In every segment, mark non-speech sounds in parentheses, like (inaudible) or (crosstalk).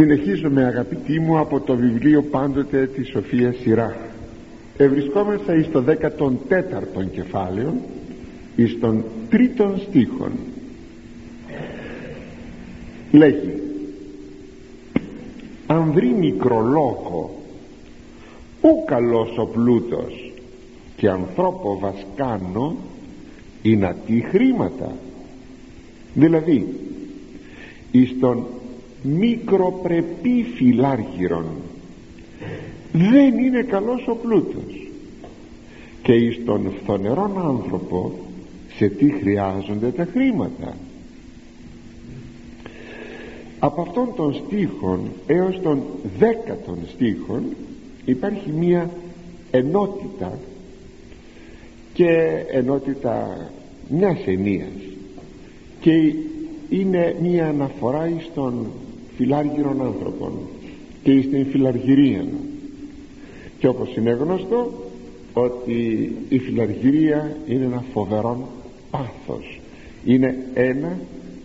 Συνεχίζουμε αγαπητοί μου από το βιβλίο πάντοτε τη Σοφία Σειρά Ευρισκόμαστε εις το 14ο κεφάλαιο εις τον τρίτον στίχον. Λέγει αν βρει μικρολόκο ου καλός ο πλούτος και ανθρώπο βασκάνο είναι τι χρήματα δηλαδή εις τον μικροπρεπή φιλάργυρον. Δεν είναι καλός ο πλούτος. Και εις τον φθονερόν άνθρωπο σε τι χρειάζονται τα χρήματα. Από αυτόν τον στίχον έως τον δέκατον στίχον υπάρχει μία ενότητα και ενότητα μιας ενίας. Και είναι μία αναφορά εις τον φιλάργυρων άνθρωπων και στην φιλαργυρία. Και όπως είναι γνωστό ότι η φιλαργυρία είναι ένα φοβερό πάθος. Είναι ένα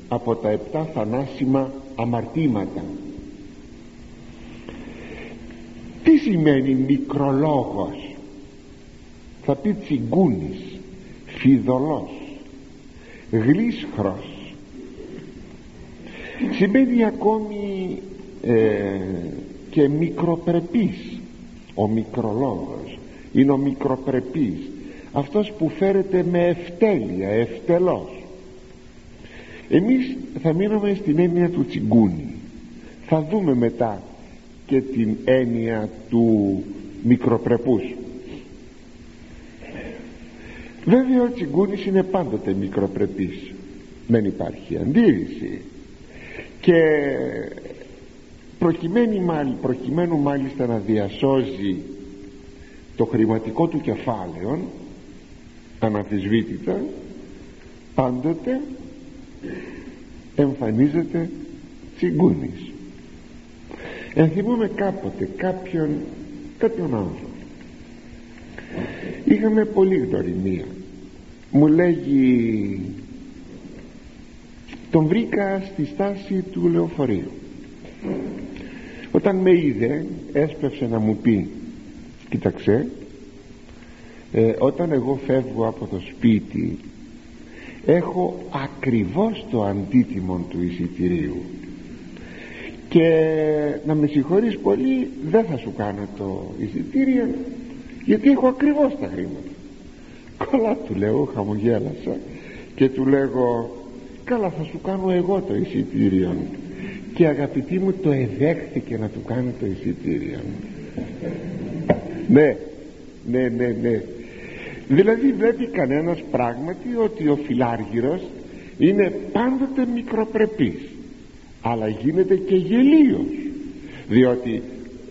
από τα επτά θανάσιμα αμαρτήματα. Τι σημαίνει μικρολόγος; Θα πει τσιγκούνης φιδωλός γλίσχρος σημαίνει ακόμη ε, και μικροπρεπής. Ο μικρολόγος είναι ο μικροπρεπής. Αυτός που φέρεται με ευτέλεια ευτελώς. Εμείς θα μείνουμε στην έννοια του τσιγκούνι. Θα δούμε μετά και την έννοια του μικροπρεπούς. Βέβαια ο τσιγκούνης είναι πάντοτε μικροπρεπής. Δεν υπάρχει αντίρρηση και προκειμένου, προκειμένου μάλιστα να διασώζει το χρηματικό του κεφάλαιο αναφυσβήτητα πάντοτε εμφανίζεται τσιγκούνης. Ενθυμούμε κάποτε κάποιον κάποιον άνθρωπο. Είχαμε πολύ γνωριμία. Μου λέγει τον βρήκα στη στάση του λεωφορείου. Όταν με είδε έσπευσε να μου πει κοίταξε ε, όταν εγώ φεύγω από το σπίτι έχω ακριβώς το αντίτιμο του εισιτηρίου. Και να με συγχωρείς πολύ δεν θα σου κάνω το εισιτήριο γιατί έχω ακριβώς τα χρήματα καλά του λέω χαμογέλασα και του λέγω καλά θα σου κάνω εγώ το εισιτήριο και αγαπητή μου το εδέχθηκε να του κάνω το εισιτήριο ναι ναι ναι ναι. Δηλαδή βλέπει κανένας πράγματι ότι ο φιλάργυρος είναι πάντοτε μικροπρεπής αλλά γίνεται και γελίος. Διότι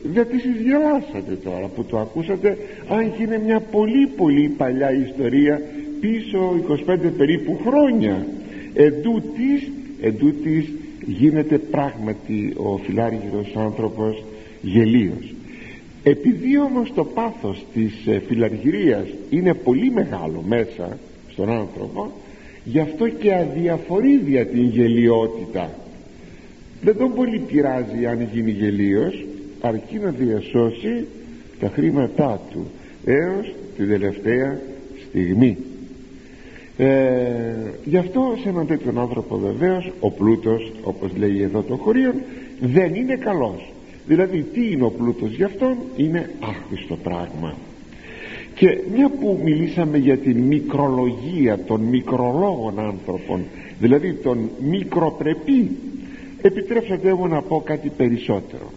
δεν της γελάσατε τώρα που το ακούσατε αν και είναι μια πολύ πολύ παλιά ιστορία πίσω 25 περίπου χρόνια εντούτοις, εντούτοις γίνεται πράγματι ο φιλάργυρος άνθρωπος γελίος. Επειδή όμως το πάθος της ε, φιλαργυρίας είναι πολύ μεγάλο μέσα στον άνθρωπο γι' αυτό και αδιαφορεί δια την γελιότητα. Δεν τον πολύ πειράζει αν γίνει γελίος αρκεί να διασώσει τα χρήματά του έως την τελευταία στιγμή ε, γι' αυτό σε έναν τέτοιον άνθρωπο βεβαίως ο πλούτος όπως λέει εδώ το χωρίο δεν είναι καλός. Δηλαδή τι είναι ο πλούτος γι' αυτόν; Είναι άχρηστο πράγμα. Και μια που μιλήσαμε για την μικρολογία των μικρολόγων άνθρωπων δηλαδή των μικροπρεπή επιτρέψατε μου να πω κάτι περισσότερο.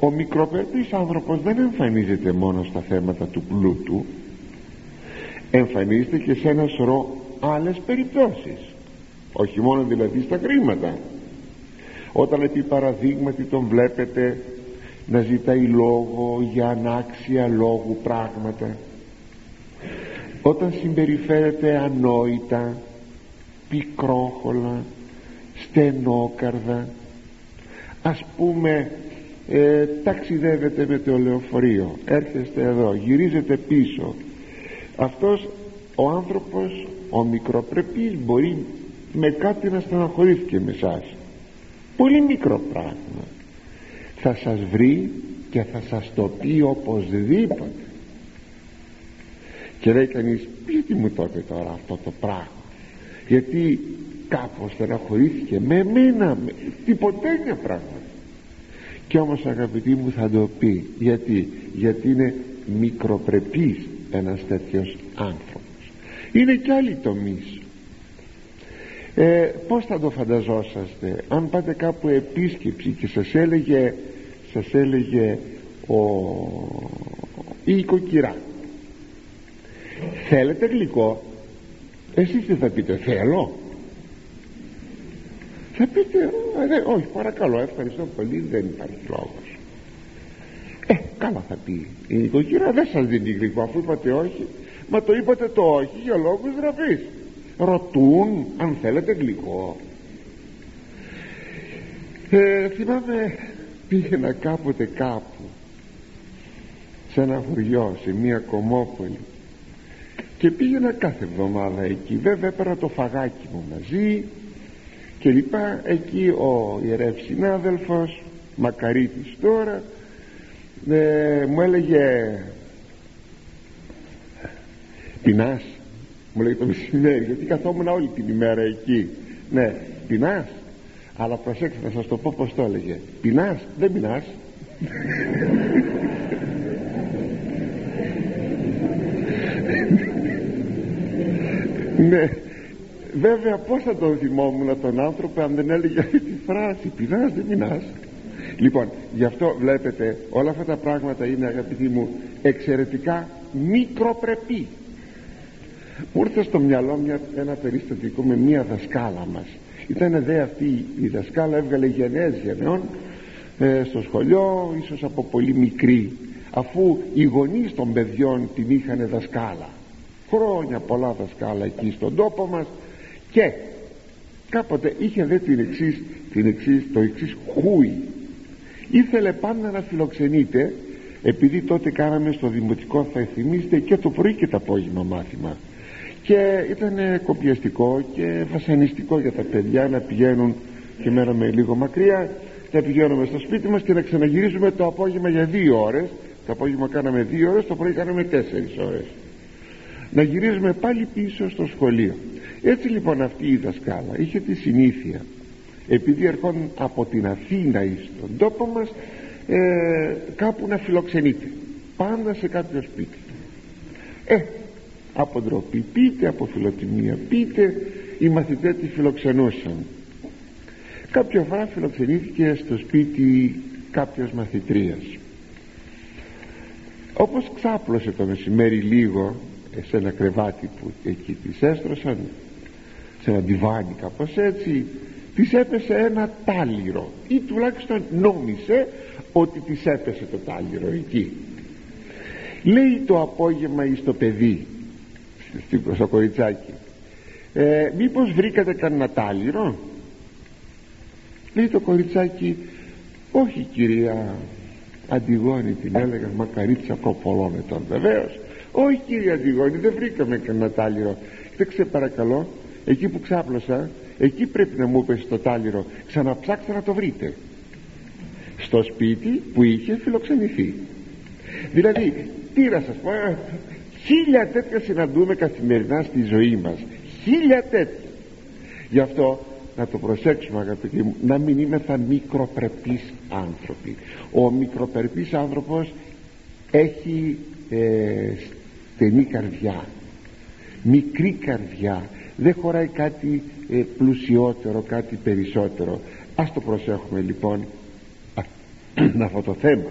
Ο μικροπρεπής άνθρωπος δεν εμφανίζεται μόνο στα θέματα του πλούτου εμφανίζεται και σε ένα σωρό άλλες περιπτώσεις. Όχι μόνο δηλαδή στα χρήματα. Όταν επί παραδείγματι τον βλέπετε να ζητάει λόγο για ανάξια λόγου πράγματα. Όταν συμπεριφέρεται ανόητα πικρόχολα στενόκαρδα ας πούμε ε, ταξιδεύετε με το λεωφορείο έρχεστε εδώ γυρίζετε πίσω αυτός ο άνθρωπος ο μικροπρεπής μπορεί με κάτι να στεναχωρήθηκε με εσάς. Πολύ μικρό πράγμα. Θα σας βρει και θα σας το πει οπωσδήποτε. Και λέει κανείς γιατί μου το τώρα αυτό το πράγμα γιατί κάπως στεναχωρήθηκε με εμένα με τίποτε πράγμα και όμως αγαπητοί μου θα το πει γιατί γιατί είναι μικροπρεπής ένας τέτοιος άνθρωπος. Είναι κι άλλοι τομείς. Ε, πως θα το φανταζόσαστε αν πάτε κάπου επίσκεψη και σας έλεγε σας έλεγε ο, η οικοκυρά. Θέλετε γλυκό; Εσείς τι θα πείτε θέλω θα πείτε ε, όχι παρακαλώ ευχαριστώ πολύ δεν υπάρχει λόγος ε καλά θα πει η νοικοκυρά δεν σας δίνει γλυκό αφού είπατε όχι μα το είπατε το όχι για λόγους γραφής. Ρωτούν αν θέλετε γλυκό. Ε, θυμάμαι πήγαινα κάποτε κάπου σε ένα χωριό σε μια κομμόπολη. Και πήγαινα κάθε εβδομάδα εκεί. Βέβαια έπαιρνα το φαγάκι μου μαζί και λοιπά. Εκεί ο ιερεύς συνάδελφος μακαρίτης τώρα ε, μου έλεγε πεινάς. Μου λέει το μεσημέρι γιατί καθόμουν όλη την ημέρα εκεί. Ναι πεινάς. Αλλά προσέξτε να σας το πω πως το έλεγε. Πεινάς δεν πεινάς. Ναι βέβαια πως θα τον θυμόμουν τον άνθρωπο αν δεν έλεγε αυτή τη φράση πεινάς δεν πεινάς λοιπόν γι' αυτό βλέπετε όλα αυτά τα πράγματα είναι αγαπητοί μου εξαιρετικά μικροπρεπή. Μου ήρθε στο μυαλό μια, ένα περιστατικό με μια δασκάλα μας. Ήταν δε αυτή η δασκάλα έβγαλε γενναίες γενναιών ε, στο σχολείο ίσως από πολύ μικρή αφού οι γονείς των παιδιών την είχαν δασκάλα. Χρόνια πολλά δασκάλα εκεί στον τόπο μας και κάποτε είχε δε την εξής, την εξής, το εξής χούι ήθελε πάντα να φιλοξενείται επειδή τότε κάναμε στο δημοτικό θα θυμίστε και το πρωί και το απόγευμα μάθημα. Και ήταν κοπιαστικό και βασανιστικό για τα παιδιά να πηγαίνουν και μέναμε λίγο μακριά να πηγαίνουμε στο σπίτι μας και να ξαναγυρίζουμε το απόγευμα για δύο ώρες. Το απόγευμα κάναμε δύο ώρες το πρωί κάναμε τέσσερις ώρες. Να γυρίζουμε πάλι πίσω στο σχολείο. Έτσι λοιπόν αυτή η δασκάλα είχε τη συνήθεια επειδή ερχόταν από την Αθήνα ή στον τόπο μας ε, κάπου να φιλοξενείται. Πάντα σε κάποιο σπίτι. Ε από ντροπή πείτε από φιλοτιμία πείτε οι μαθητές τη φιλοξενούσαν. Κάποια φορά φιλοξενήθηκε στο σπίτι κάποιος μαθητρίας. Όπως ξάπλωσε το μεσημέρι λίγο σε ένα κρεβάτι που εκεί της έστρωσαν σε ένα διβάνι κάπως έτσι της έπεσε ένα τάλιρο ή τουλάχιστον νόμισε ότι της έπεσε το τάλιρο εκεί. Λέει το απόγευμα εις το παιδί στο κοριτσάκι ε, μήπως βρήκατε κανένα τάλιρο; Λέει το κοριτσάκι όχι κυρία Αντιγόνη την έλεγα μακαρίτσα προπολών ήταν βεβαίως όχι κυρία Αντιγόνη δεν βρήκαμε κανένα τάλιρο δεν ξέρω παρακαλώ εκεί που ξάπλωσα εκεί πρέπει να μου πέσει το τάλιρο. Ξαναψάξτε να το βρείτε. Στο σπίτι που είχε φιλοξενηθεί. Δηλαδή τι να σας πω ε, χίλια τέτοια συναντούμε καθημερινά στη ζωή μας. Χίλια τέτοια. Γι' αυτό να το προσέξουμε αγαπητοί μου να μην είμαι θα μικροπρεπείς άνθρωποι. Ο μικροπρεπής άνθρωπος έχει ε, στενή καρδιά μικρή καρδιά. Δεν χωράει κάτι ε, πλουσιότερο κάτι περισσότερο. Ας το προσέχουμε λοιπόν (clears throat) αυτό το θέμα.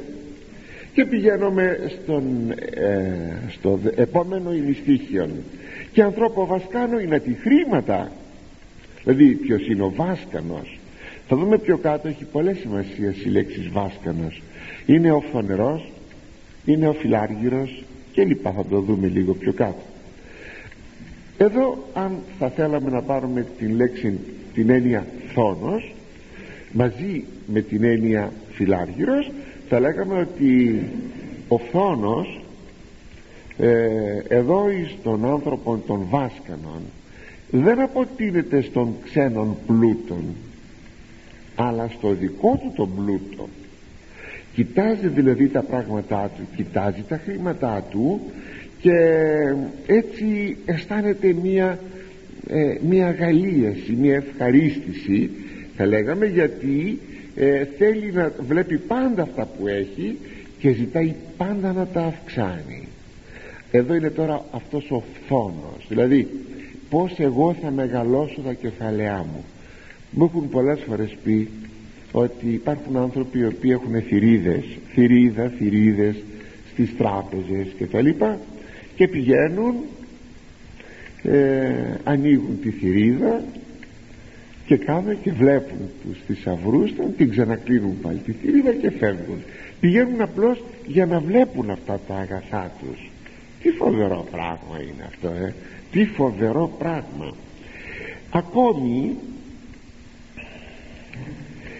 Και πηγαίνουμε στον, ε, στο επόμενο ημιστήχιον και ανθρώπο βασκάνο είναι τη χρήματα. Δηλαδή ποιος είναι ο βάσκανος. Θα δούμε πιο κάτω έχει πολλές σημασία η λέξη βάσκανος. Είναι ο φωνερός είναι ο φιλάργυρος και λοιπά. Θα το δούμε λίγο πιο κάτω εδώ αν θα θέλαμε να πάρουμε την λέξη την έννοια θόνος μαζί με την έννοια φιλάργυρος θα λέγαμε ότι ο φόνος ε, εδώ εις των άνθρωπων των βάσκανων δεν αποτείνεται στον ξένον πλούτον αλλά στο δικό του τον πλούτο. Κοιτάζει δηλαδή τα πράγματά του κοιτάζει τα χρήματά του και έτσι αισθάνεται μία ε, μία γαλίαση, μία ευχαρίστηση θα λέγαμε γιατί ε, θέλει να βλέπει πάντα αυτά που έχει και ζητάει πάντα να τα αυξάνει. Εδώ είναι τώρα αυτός ο φθόνος δηλαδή πως εγώ θα μεγαλώσω τα κεφαλαία μου. Μου έχουν πολλές φορές πει ότι υπάρχουν άνθρωποι οι οποίοι έχουν θηρίδες θηρίδα, θηρίδες στις τράπεζες και τα λοιπά και πηγαίνουν ε, ανοίγουν τη θηρίδα και κάνουν και βλέπουν τους θησαυρούς την ξανακλίνουν πάλι τη θηρίδα και φεύγουν. Πηγαίνουν απλώς για να βλέπουν αυτά τα αγαθά τους. Τι φοβερό πράγμα είναι αυτό ε; τι φοβερό πράγμα. Ακόμη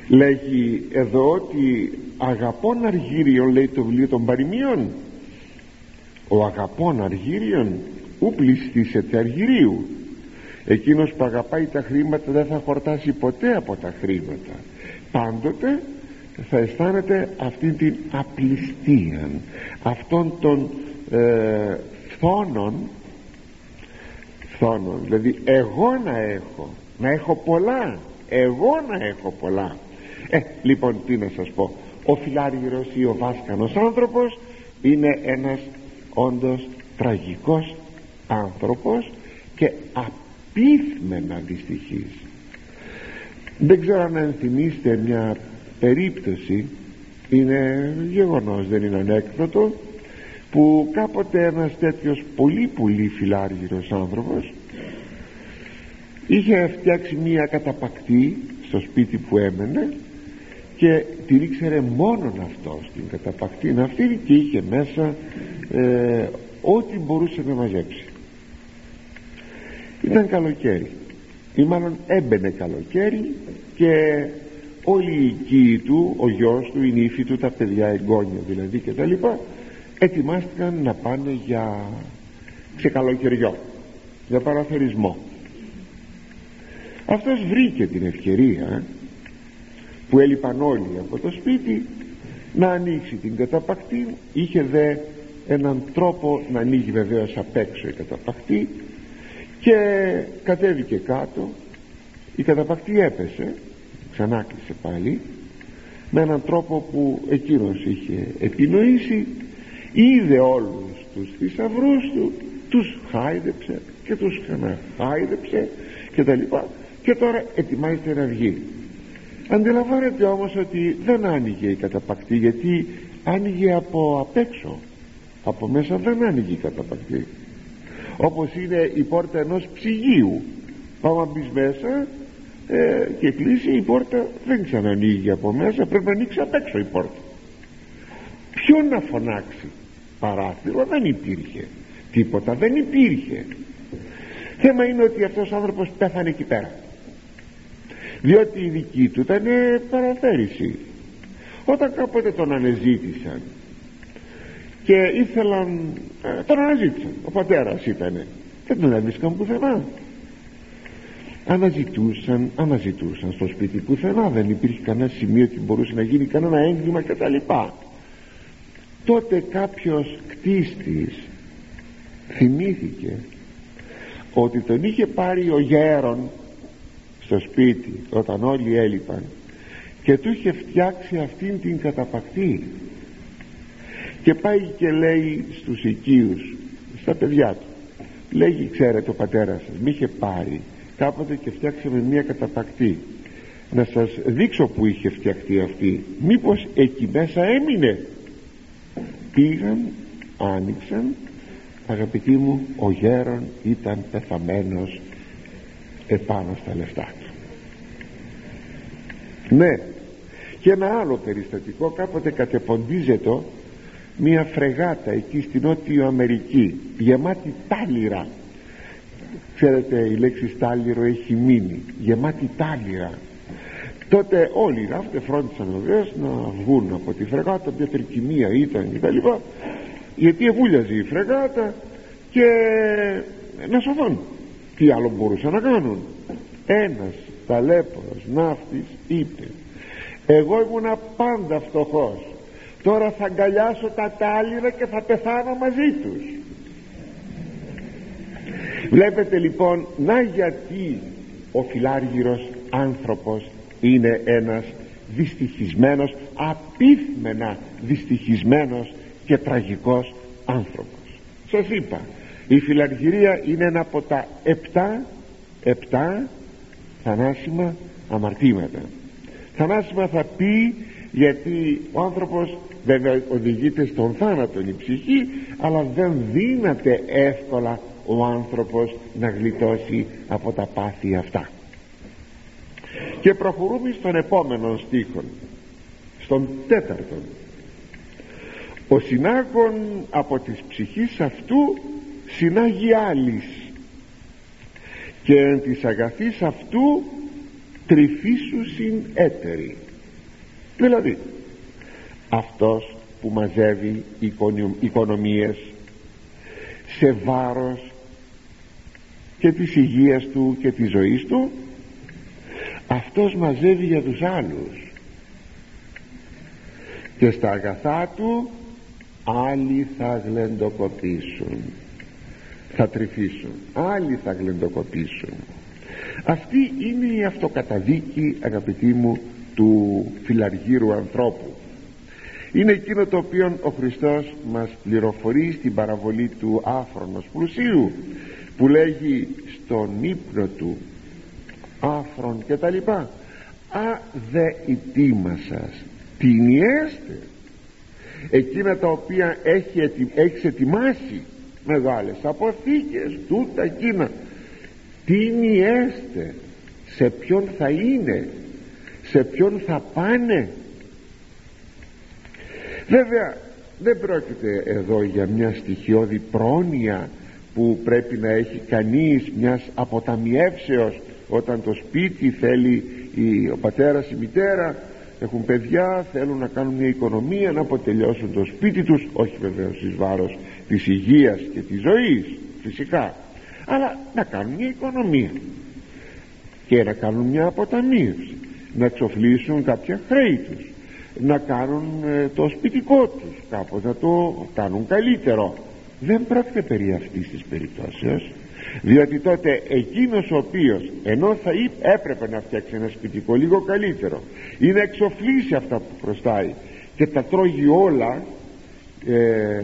λέγει εδώ ότι αγαπών αργύριον λέει το βιβλίο των παροιμίων ο αγαπών αργύριον ου πληστήσεται αργυρίου. Εκείνος που αγαπάει τα χρήματα δεν θα χορτάσει ποτέ από τα χρήματα. Πάντοτε θα αισθάνεται αυτήν την απληστία αυτών των ε, φθόνων φθόνων δηλαδή εγώ να έχω να έχω πολλά εγώ να έχω πολλά. Ε λοιπόν τι να σας πω ο φιλάργυρος ή ο βάσκανος άνθρωπος είναι ένας όντως τραγικός άνθρωπος και απίθμενα δυστυχής. Δεν ξέρω αν ενθυμίστε μια περίπτωση είναι γεγονός δεν είναι ανέκδοτο που κάποτε ένας τέτοιος πολύ πολύ φιλάργυρος άνθρωπος είχε φτιάξει μία καταπακτή στο σπίτι που έμενε και την ήξερε μόνον αυτό στην καταπακτή. Αυτή και είχε μέσα ε, ό,τι μπορούσε να μαζέψει. Ήταν καλοκαίρι. Ή μάλλον έμπαινε καλοκαίρι και όλοι οι οικοί του ο γιος του, η νύφη του, τα παιδιά εγγόνια δηλαδή και τα λοιπά ετοιμάστηκαν να πάνε για ξεκαλοκαιριό για παραθερισμό. Αυτός βρήκε την ευκαιρία που έλειπαν όλοι από το σπίτι να ανοίξει την καταπακτή. Είχε δε έναν τρόπο να ανοίγει βεβαίως απ' έξω η καταπακτή και κατέβηκε κάτω. Η καταπακτή έπεσε ξανά κλείσε πάλι με έναν τρόπο που εκείνος είχε επινοήσει. Είδε όλους τους θησαυρούς του τους χάιδεψε και τους ξαναχάιδεψε και τα λοιπά. Και τώρα ετοιμάζεται να βγει αντιλαμβάνεται όμως ότι δεν άνοιγε η καταπακτή γιατί άνοιγε από απ' έξω από μέσα δεν άνοιγε η καταπακτή. Όπως είναι η πόρτα ενός ψυγείου. Πάμε να μπεις μέσα ε, και κλείσει η πόρτα δεν ξανανοίγει από μέσα πρέπει να ανοίξει απ' έξω η πόρτα. Ποιον να φωνάξει; Παράθυρο δεν υπήρχε. Τίποτα δεν υπήρχε. Θέμα είναι ότι αυτός ο άνθρωπος πέθανε εκεί πέρα διότι η δική του ήταν παραφέρηση. Όταν κάποτε τον ανεζήτησαν και ήθελαν ε, τον αναζήτησαν. Ο πατέρας ήταν δεν τον έβρισκαν πουθενά. Αναζητούσαν αναζητούσαν στο σπίτι πουθενά. Δεν υπήρχε κανένα σημείο που μπορούσε να γίνει κανένα έγκλημα κτλ τότε κάποιος κτίστης θυμήθηκε ότι τον είχε πάρει ο γέρον στο σπίτι όταν όλοι έλειπαν και του είχε φτιάξει αυτήν την καταπακτή. Και πάει και λέει στους οικείους στα παιδιά του λέγει ξέρετε ο πατέρας σας μη είχε πάρει κάποτε και φτιάξαμε μια καταπακτή. Να σας δείξω που είχε φτιαχτεί αυτή. Μήπως εκεί μέσα έμεινε πήγαν άνοιξαν. Αγαπητοί μου ο γέρον ήταν πεθαμένος επάνω στα λεφτά του. Ναι. Και ένα άλλο περιστατικό κάποτε κατεποντίζεται μια φρεγάτα εκεί στην Νότιο Αμερική γεμάτη τάλιρα. Ξέρετε η λέξη τάλιρο έχει μείνει γεμάτη τάλιρα. Τότε όλοι οι ράφτε φρόντισαν βεβαίως να βγουν από τη φρεγάτα μια τρικυμία ήταν και τα λοιπά γιατί εβούλιαζε η φρεγάτα και να σωθούν τι άλλο μπορούσαν να κάνουν; Ένας ταλέπορος ναύτης είπε εγώ ήμουνα πάντα φτωχός. Τώρα θα αγκαλιάσω τα τάλιρα και θα πεθάνω μαζί τους βλέπετε λοιπόν να γιατί ο φιλάργυρος άνθρωπος είναι ένας δυστυχισμένος απίθμενα δυστυχισμένος και τραγικός άνθρωπος. Σας είπα η φιλαργυρία είναι ένα από τα επτά επτά θανάσιμα αμαρτήματα. Θανάσιμα θα πει γιατί ο άνθρωπος βέβαια οδηγείται στον θάνατο η ψυχή αλλά δεν δύναται εύκολα ο άνθρωπος να γλιτώσει από τα πάθη αυτά. Και προχωρούμε στον επόμενο στίχο στον τέταρτον ο συνάγων από της ψυχής αυτού συνάγει άλλης και εν της αγαθής αυτού τρυφίσουσιν έτερη. Δηλαδή αυτός που μαζεύει οικονομίες σε βάρος και της υγείας του και της ζωής του αυτός μαζεύει για τους άλλους. Και στα αγαθά του άλλοι θα γλεντοκοπήσουν θα τρυφήσουν άλλοι θα γλεντοκοπήσουν. Αυτή είναι η αυτοκαταδίκη αγαπητοί μου του φιλαργύρου ανθρώπου. Είναι εκείνο το οποίο ο Χριστός μας πληροφορεί στην παραβολή του άφρονος πλουσίου που λέγει στον ύπνο του άφρον και τα λοιπά α δε η τίμα σας τινιέστε εκείνα τα οποία έχει, έχεις ετοιμάσει μεγάλες αποθήκες τούτα εκείνα. Τινιέστε σε ποιον θα είναι σε ποιον θα πάνε. Βέβαια δεν πρόκειται εδώ για μια στοιχειώδη πρόνοια που πρέπει να έχει κανείς μιας αποταμιεύσεως όταν το σπίτι θέλει η, ο πατέρας η μητέρα έχουν παιδιά θέλουν να κάνουν μια οικονομία να αποτελειώσουν το σπίτι τους. Όχι βεβαίως εις βάρος της υγείας και της ζωής φυσικά. Αλλά να κάνουν μια οικονομία και να κάνουν μια αποταμίευση να εξοφλήσουν κάποια χρέη τους να κάνουν ε, το σπιτικό τους κάπως να το κάνουν καλύτερο. Δεν πρόκειται περί αυτής της περιπτώσεως διότι τότε εκείνος ο οποίος ενώ θα έπρεπε να φτιάξει ένα σπιτικό λίγο καλύτερο ή να εξοφλήσει αυτά που χρωστάει και τα τρώγει όλα ε,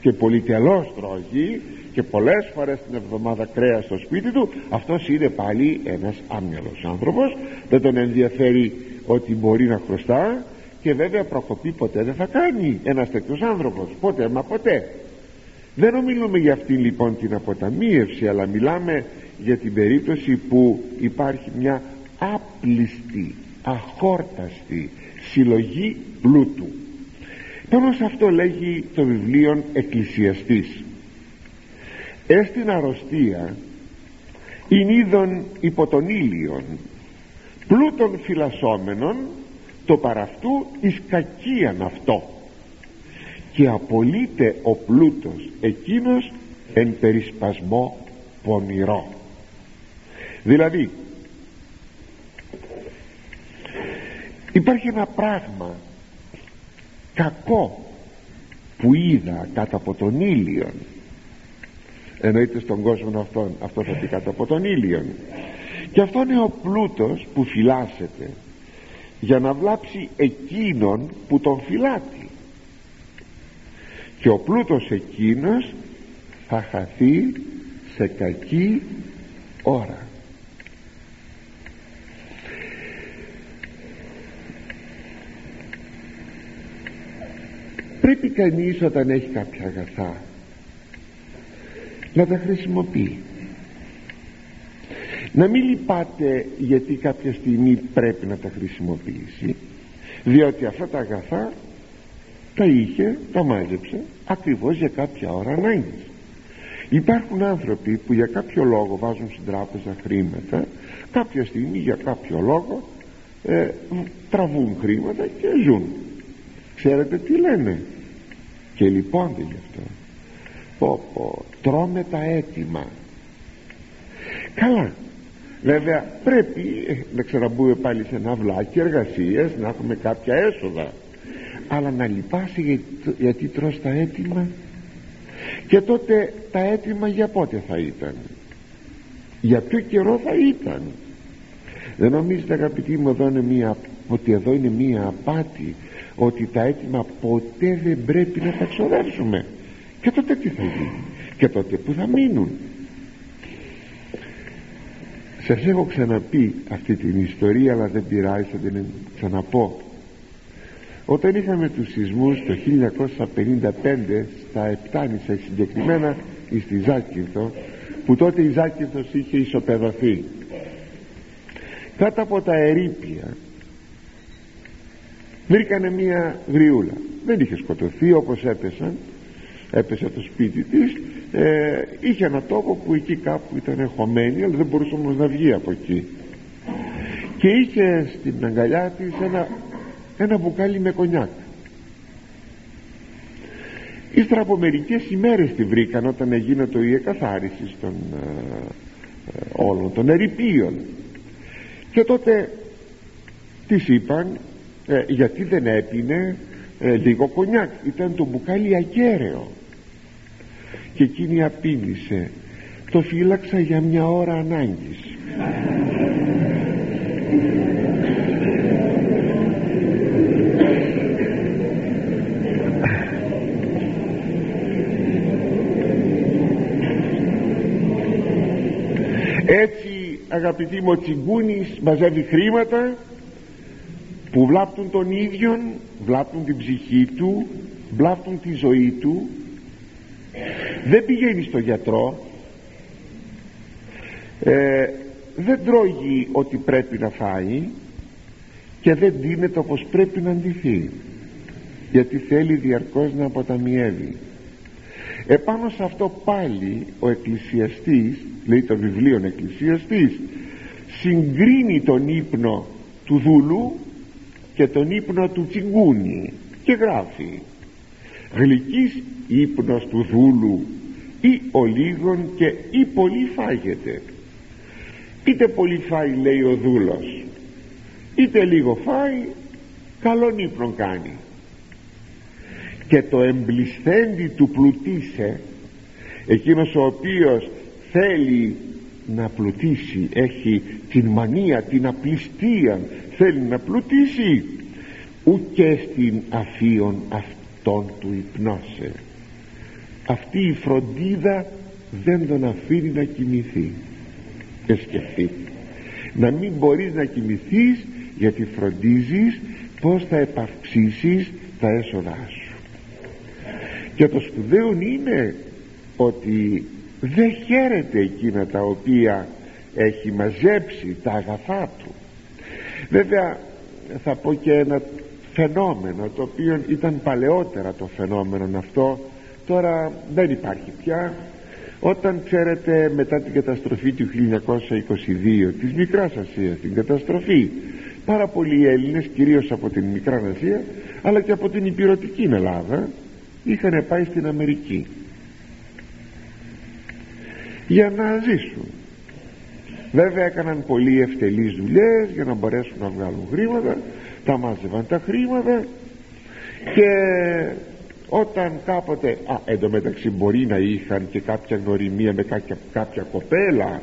και πολυτελώς τρώγει και πολλές φορές την εβδομάδα κρέας στο σπίτι του. Αυτός είναι πάλι ένας άμυαλος άνθρωπος. Δεν τον ενδιαφέρει ότι μπορεί να χρωστά και βέβαια προκοπή ποτέ δεν θα κάνει ένας τέτοιος άνθρωπος. Ποτέ μα ποτέ. Δεν ομιλούμε για αυτήν λοιπόν την αποταμίευση αλλά μιλάμε για την περίπτωση που υπάρχει μια άπλιστη αχόρταστη συλλογή πλούτου πάνω σε αυτό λέγει το βιβλίο εκκλησιαστής. Έστιν αρρωστία ειν είδων υπό τον ήλιον πλούτων φυλασσόμενων το παραυτού εις κακίαν αυτό. Και απολύται ο πλούτος εκείνος εν περισπασμό πονηρό δηλαδή υπάρχει ένα πράγμα κακό που είδα κάτω από τον ήλιο εννοείται στον κόσμο αυτόν αυτός θα πει κάτω από τον ήλιο και αυτό είναι ο πλούτος που φυλάσσεται για να βλάψει εκείνον που τον φυλάτει και ο πλούτος εκείνος θα χαθεί σε κακή ώρα πρέπει κανείς όταν έχει κάποια αγαθά να τα χρησιμοποιεί. Να μην λυπάται γιατί κάποια στιγμή πρέπει να τα χρησιμοποιήσει διότι αυτά τα αγαθά τα είχε, τα μάζεψε ακριβώς για κάποια ώρα ανάγκης. Υπάρχουν άνθρωποι που για κάποιο λόγο βάζουν στην τράπεζα χρήματα κάποια στιγμή για κάποιο λόγο ε, τραβούν χρήματα και ζουν. Ξέρετε τι λένε; Και λυπώνται γι' αυτό. Πω πω τρώμε τα έτοιμα. Καλά. Βέβαια πρέπει ε, να ξαναμπούμε πάλι σε ένα βλάκι εργασίες να έχουμε κάποια έσοδα. Αλλά να λυπάσαι γιατί, γιατί τρως τα έτοιμα. Και τότε τα έτοιμα για πότε θα ήταν; Για ποιο καιρό θα ήταν; Δεν νομίζετε αγαπητοί μου εδώ είναι μία, ότι εδώ είναι μία απάτη ότι τα έτοιμα ποτέ δεν πρέπει να τα ξοδέψουμε. Και τότε τι θα γίνει; Και τότε που θα μείνουν. Σας έχω ξαναπεί αυτή την ιστορία αλλά δεν πειράζει θα την ξαναπώ. Όταν είχαμε τους σεισμούς το 1955 στα Επτάνησα συγκεκριμένα στη Ζάκυνθο που τότε η Ζάκυνθος είχε ισοπεδωθεί. Κάτω από τα ερήπια βρήκανε μία γριούλα. Δεν είχε σκοτωθεί όπως έπεσαν. Έπεσε το σπίτι της. Ε, είχε ένα τόπο που εκεί κάπου ήταν χωμένη αλλά δεν μπορούσε όμως να βγει από εκεί. Και είχε στην αγκαλιά της ένα, ένα μπουκάλι με κονιάκ. Ύστερα από μερικές ημέρες τη βρήκαν όταν έγινε το η εκαθάριση των ε, ε, όλων των ερηπείων. Και τότε της είπαν ε, γιατί δεν έπινε λίγο κονιάκ. Ήταν το μπουκάλι ακέραιο. Και εκείνη απείλησε. Το φύλαξα για μια ώρα ανάγκης. Έτσι αγαπητοί μου ο Τσιγκούνης μαζεύει χρήματα που βλάπτουν τον ίδιον βλάπτουν την ψυχή του βλάπτουν τη ζωή του. Δεν πηγαίνει στο γιατρό. Ε, δεν τρώγει ότι πρέπει να φάει και δεν δίνεται όπως πρέπει να αντιθεί γιατί θέλει διαρκώς να αποταμιεύει. Επάνω σε αυτό πάλι ο εκκλησιαστής λέει το βιβλίο εκκλησιαστής συγκρίνει τον ύπνο του δούλου και τον ύπνο του τσιγκούνι. Και γράφει γλυκής ύπνος του δούλου ή ο λίγον και ή πολύ φάγεται. Είτε πολύ φάει λέει ο δούλος είτε λίγο φάει καλόν ύπνο κάνει. Και το εμπλισθέντη του πλουτίσε εκείνος ο οποίος θέλει να πλουτίσει έχει την μανία την απληστία θέλει να πλουτίσει. Ουκέ στην αφίον αυτόν του υπνώσε αυτή η φροντίδα δεν τον αφήνει να κοιμηθεί. Και σκεφτεί να μην μπορείς να κοιμηθείς γιατί φροντίζεις πως θα επαυξήσεις τα έσοδά σου. Και το σπουδαίο είναι ότι δεν χαίρεται εκείνα τα οποία έχει μαζέψει τα αγαθά του. Βέβαια θα πω και ένα φαινόμενο το οποίο ήταν παλαιότερα το φαινόμενο αυτό τώρα δεν υπάρχει πια. Όταν ξέρετε μετά την καταστροφή του 1922 της Μικράς Ασίας την καταστροφή πάρα πολλοί Έλληνες κυρίως από την Μικρά Ασία αλλά και από την υπηρετική Ελλάδα είχαν πάει στην Αμερική για να ζήσουν. Βέβαια έκαναν πολύ ευτελείς δουλειές για να μπορέσουν να βγάλουν χρήματα τα μάζευαν τα χρήματα και όταν κάποτε α, εντωμεταξύ μπορεί να είχαν και κάποια γνωριμία με κάποια, κάποια κοπέλα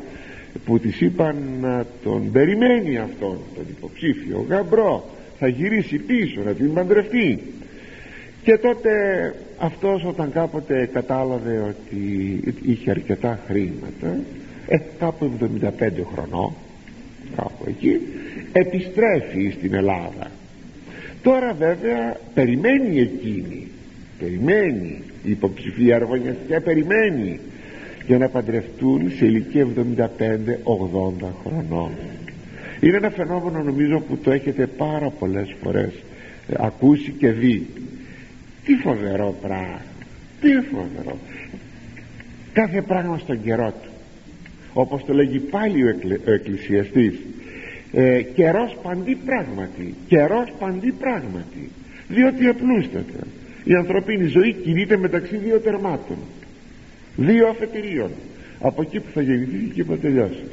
που της είπαν να τον περιμένει αυτόν τον υποψήφιο γαμπρό θα γυρίσει πίσω να την παντρευτεί και τότε αυτός όταν κάποτε κατάλαβε ότι είχε αρκετά χρήματα ε, κάπου 75 χρονών κάπου εκεί επιστρέφει στην Ελλάδα. Τώρα βέβαια περιμένει εκείνη περιμένει η υποψηφία αρβανιαστικά περιμένει για να παντρευτούν σε ηλικία 75-80 χρονών. Είναι ένα φαινόμενο νομίζω που το έχετε πάρα πολλές φορές ε, ακούσει και δει τι φοβερό πράγμα. Τι φοβερό. Κάθε πράγμα στον καιρό του. Όπως το λέγει πάλι ο, εκκλη, ο εκκλησιαστής ε, καιρός παντή πράγματι καιρός παντή πράγματι. Διότι απλούστατα η ανθρωπίνη ζωή κινείται μεταξύ δύο τερμάτων. Δύο αφετηρίων. Από εκεί που θα γεννηθείς και εκεί που θα τελειώσεις.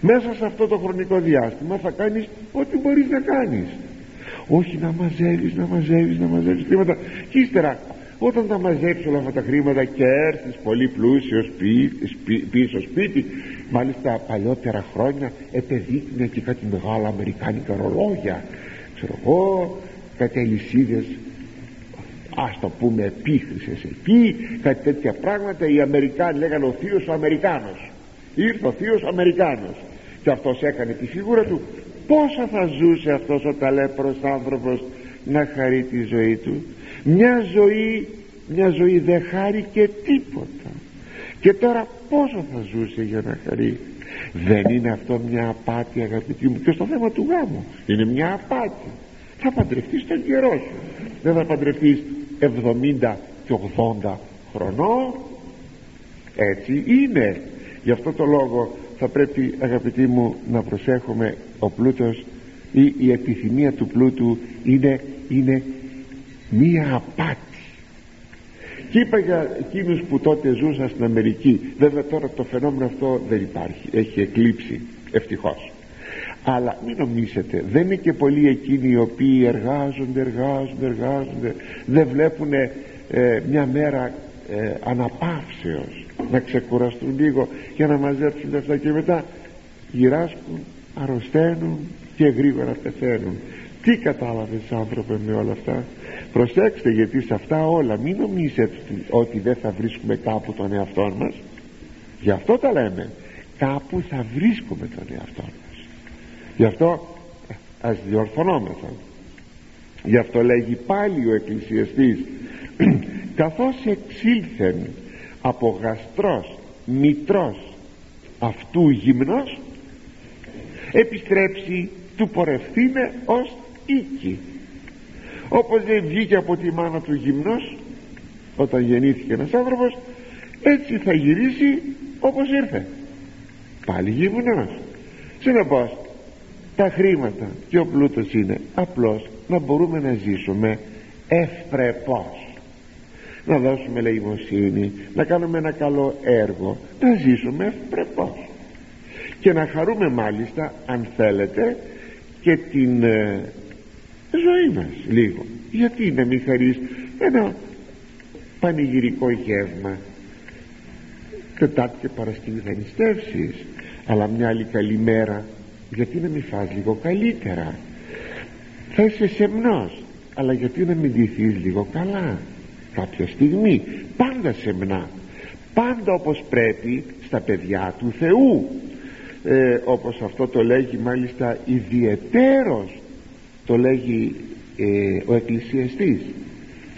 Μέσα σε αυτό το χρονικό διάστημα θα κάνεις ό,τι μπορείς να κάνεις όχι να μαζεύεις να μαζεύεις να μαζεύεις χρήματα. Και ύστερα όταν τα μαζέψεις όλα αυτά τα χρήματα και έρθεις πολύ πλούσιος πίσω σπίτι μάλιστα παλιότερα χρόνια επεδείκνυε και κάτι μεγάλα αμερικάνικα ρολόγια. Ξέρω εγώ κάτι αλυσίδες ας το πούμε επίχρησες εκεί κάτι τέτοια πράγματα. Οι Αμερικάνοι λέγανε ο θείος ο Αμερικάνος ήρθε ο θείος Αμερικάνος. Και αυτός έκανε τη φιγούρα του πόσα θα ζούσε αυτός ο ταλέπρος άνθρωπος να χαρεί τη ζωή του; Μια ζωή μια ζωή δεν χάρη και τίποτα. Και τώρα πόσο θα ζούσε για να χαρεί; Δεν είναι αυτό μια απάτη αγαπητοί μου. Και στο θέμα του γάμου είναι μια απάτη. Θα παντρευτείς τον καιρό σου. Δεν θα παντρευτείς 70 και 80 χρονών. Έτσι είναι. Γι' αυτό το λόγο θα πρέπει αγαπητοί μου να προσέχουμε ο πλούτος ή η επιθυμία του πλούτου είναι, είναι μία απάτη. Και είπα για εκείνους που τότε ζούσαν στην Αμερική. Βέβαια τώρα το φαινόμενο αυτό δεν υπάρχει. Έχει εκλείψει ευτυχώς. Αλλά μην νομίσετε δεν είναι και πολλοί εκείνοι οι οποίοι εργάζονται εργάζονται εργάζονται δεν βλέπουν ε, μια μέρα ε, αναπαύσεως να ξεκουραστούν λίγο για να μαζέψουν αυτά και μετά γυράσκουν αρρωσταίνουν και γρήγορα πεθαίνουν. Τι κατάλαβες άνθρωπε με όλα αυτά; Προσέξτε γιατί σε αυτά όλα μην νομίζετε ότι δεν θα βρίσκουμε κάπου τον εαυτό μας. Γι' αυτό τα λέμε. Κάπου θα βρίσκουμε τον εαυτό μας. Γι' αυτό ας διορθωνόμεθα. Γι' αυτό λέγει πάλι ο εκκλησιαστής (clears throat) καθώς εξήλθεν από γαστρός μητρός αυτού γυμνός επιστρέψει του πορευθύνε ως οίκη όπως δεν βγήκε από τη μάνα του γυμνός όταν γεννήθηκε ένας άνθρωπος έτσι θα γυρίσει όπως ήρθε πάλι γυμνός. Συνεπώς τα χρήματα και ο πλούτος είναι απλώς να μπορούμε να ζήσουμε ευπρεπώς. Να δώσουμε λαϊμοσύνη να κάνουμε ένα καλό έργο να ζήσουμε ευπρεπώς και να χαρούμε μάλιστα αν θέλετε και την ε, ζωή μας λίγο. Γιατί να μην χαρείς ένα πανηγυρικό γεύμα Τετάρτη και Παρασκευή θα νηστεύσεις. Αλλά μια άλλη καλή μέρα γιατί να μην φας λίγο καλύτερα. Θα είσαι σεμνός αλλά γιατί να μην ντυθείς λίγο καλά; Κάποια στιγμή πάντα σεμνά. Πάντα όπως πρέπει στα παιδιά του Θεού ε, όπως αυτό το λέγει μάλιστα ιδιαιτέρως το λέγει ε, ο εκκλησιαστής.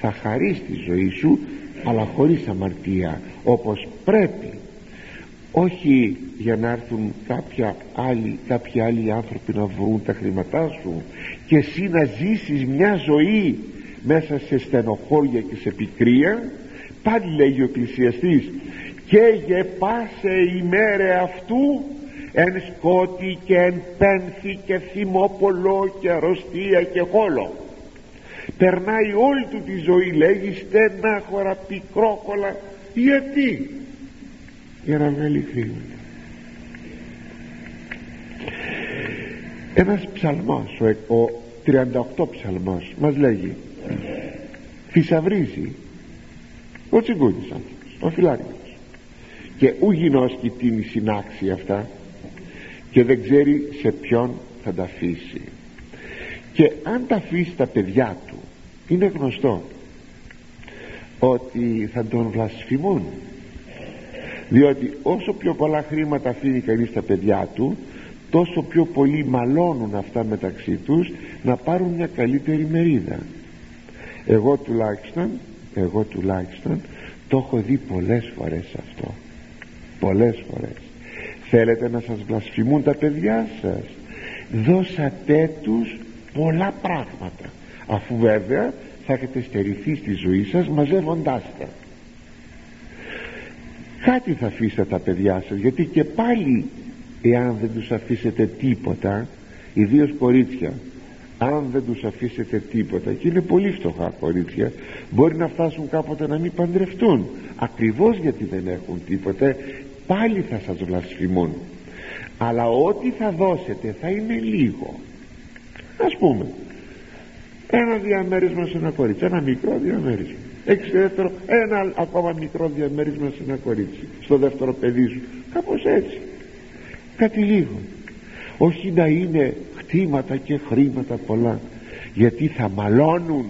Θα χαρείς τη ζωή σου αλλά χωρίς αμαρτία όπως πρέπει. Όχι για να έρθουν κάποια άλλη, κάποιοι άλλοι άνθρωποι να βρουν τα χρήματά σου και εσύ να ζήσεις μια ζωή μέσα σε στενοχώρια και σε πικρία. Πάλι λέγει ο εκκλησιαστής και γεπάσε ημέρε αυτού εν σκότη και εν πένθη και θυμόπολο και αρρωστία και χόλο. Περνάει όλη του τη ζωή λέγει στενάχωρα πικρόκολα γιατί; Για να βγάλει χρήματα ένας ψαλμός ο, ο 38 ψαλμός μας λέγει θησαυρίζει ο τσιγκούνης άνθρωπος ο φιλάριος και ου γινώσκει την συνάξη αυτά; Και δεν ξέρει σε ποιον θα τα αφήσει. Και αν τα αφήσει τα παιδιά του είναι γνωστό ότι θα τον βλασφημούν. Διότι όσο πιο πολλά χρήματα αφήνει κανείς στα παιδιά του τόσο πιο πολύ μαλώνουν αυτά μεταξύ τους να πάρουν μια καλύτερη μερίδα. Εγώ τουλάχιστον εγώ τουλάχιστον το έχω δει πολλές φορές αυτό. Πολλές φορές θέλετε να σας βλασφημούν τα παιδιά σας. Δώσατε τους πολλά πράγματα. Αφού βέβαια θα έχετε στερηθεί στη ζωή σας μαζεύοντάς τα. Κάτι θα αφήσετε τα παιδιά σας γιατί και πάλι εάν δεν τους αφήσετε τίποτα ιδίως κορίτσια αν δεν τους αφήσετε τίποτα και είναι πολύ φτωχά κορίτσια μπορεί να φτάσουν κάποτε να μην παντρευτούν ακριβώς γιατί δεν έχουν τίποτα πάλι θα σας βλασφημούν αλλά ό,τι θα δώσετε θα είναι λίγο. Ας πούμε ένα διαμέρισμα σε ένα κορίτσι ένα μικρό διαμέρισμα. Έχεις δεύτερο ένα ακόμα μικρό διαμέρισμα σε ένα κορίτσι στο δεύτερο παιδί σου. Κάπως έτσι. Κάτι λίγο. Όχι να είναι χτήματα και χρήματα πολλά γιατί θα μαλώνουν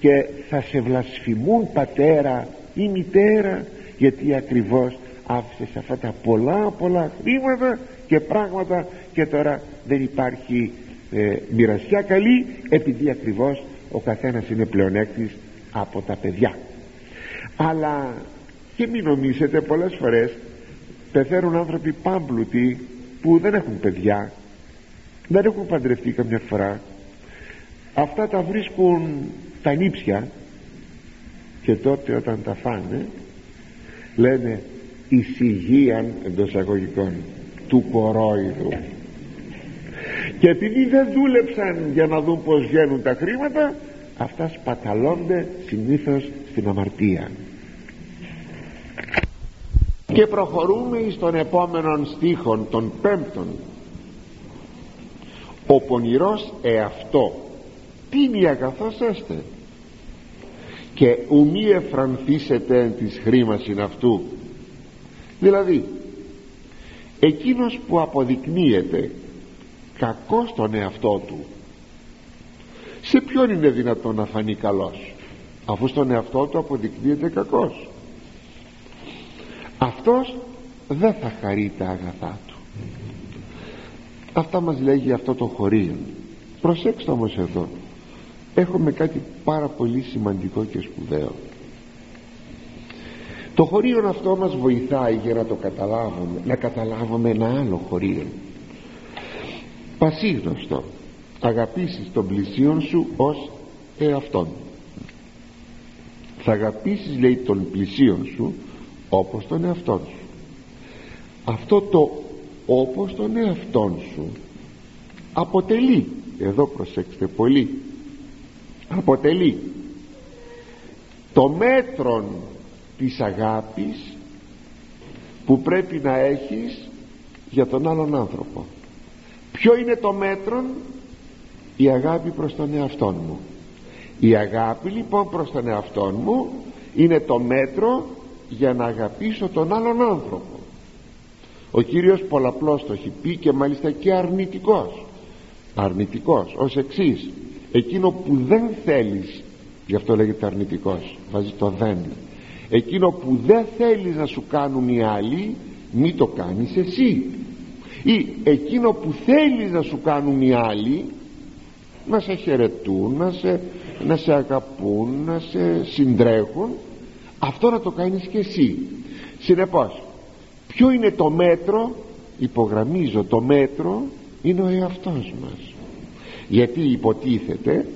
και θα σε βλασφημούν πατέρα ή μητέρα γιατί ακριβώς άφησες αυτά τα πολλά πολλά χρήματα και πράγματα και τώρα δεν υπάρχει ε, μοιρασιά καλή επειδή ακριβώς ο καθένας είναι πλεονέκτης από τα παιδιά. Αλλά και μην νομίζετε πολλές φορές πεθαίνουν άνθρωποι πάμπλουτοι που δεν έχουν παιδιά δεν έχουν παντρευτεί καμιά φορά. Αυτά τα βρίσκουν τα νύψια και τότε όταν τα φάνε λένε εισηγίαν εντός αγωγικών του κορόιδου. Και επειδή δεν δούλεψαν για να δουν πως βγαίνουν τα χρήματα αυτά σπαταλώνται συνήθως στην αμαρτία. Και προχωρούμε στον επόμενο στίχον των πέμπτων ο πονηρός εαυτό τίνει αγαθός έστε και ουμή εφρανθήσετε εν της χρήμασιν αυτού δηλαδή εκείνος που αποδεικνύεται κακός στον εαυτό του σε ποιον είναι δυνατόν να φανεί καλός αφού στον εαυτό του αποδεικνύεται κακός. Αυτός δεν θα χαρεί τα αγαθά του. Αυτά μας λέγει αυτό το χωρίο προσέξτε όμως εδώ έχουμε κάτι πάρα πολύ σημαντικό και σπουδαίο το χωρίο αυτό μας βοηθάει για να το καταλάβουμε να καταλάβουμε ένα άλλο χωρίο πασίγνωστο αγαπήσεις τον πλησίον σου ως εαυτόν. Θα αγαπήσεις λέει τον πλησίον σου όπως τον εαυτόν σου. Αυτό το όπως τον εαυτόν σου αποτελεί εδώ προσέξτε πολύ αποτελεί το μέτρον της αγάπης που πρέπει να έχεις για τον άλλον άνθρωπο. Ποιο είναι το μέτρον; Η αγάπη προς τον εαυτόν μου. Η αγάπη λοιπόν προς τον εαυτόν μου είναι το μέτρο για να αγαπήσω τον άλλον άνθρωπο. Ο Κύριος πολλαπλώς το έχει πει και μάλιστα και αρνητικός. Αρνητικός ως εξής. Εκείνο που δεν θέλεις γι' αυτό λέγεται αρνητικός βάζει το δεν εκείνο που δεν θέλεις να σου κάνουν οι άλλοι μη το κάνεις εσύ. Ή εκείνο που θέλεις να σου κάνουν οι άλλοι να σε χαιρετούν να σε, να σε αγαπούν να σε συντρέχουν αυτό να το κάνεις και εσύ. Συνεπώς ποιο είναι το μέτρο υπογραμμίζω το μέτρο είναι ο εαυτός μας. Γιατί υποτίθεται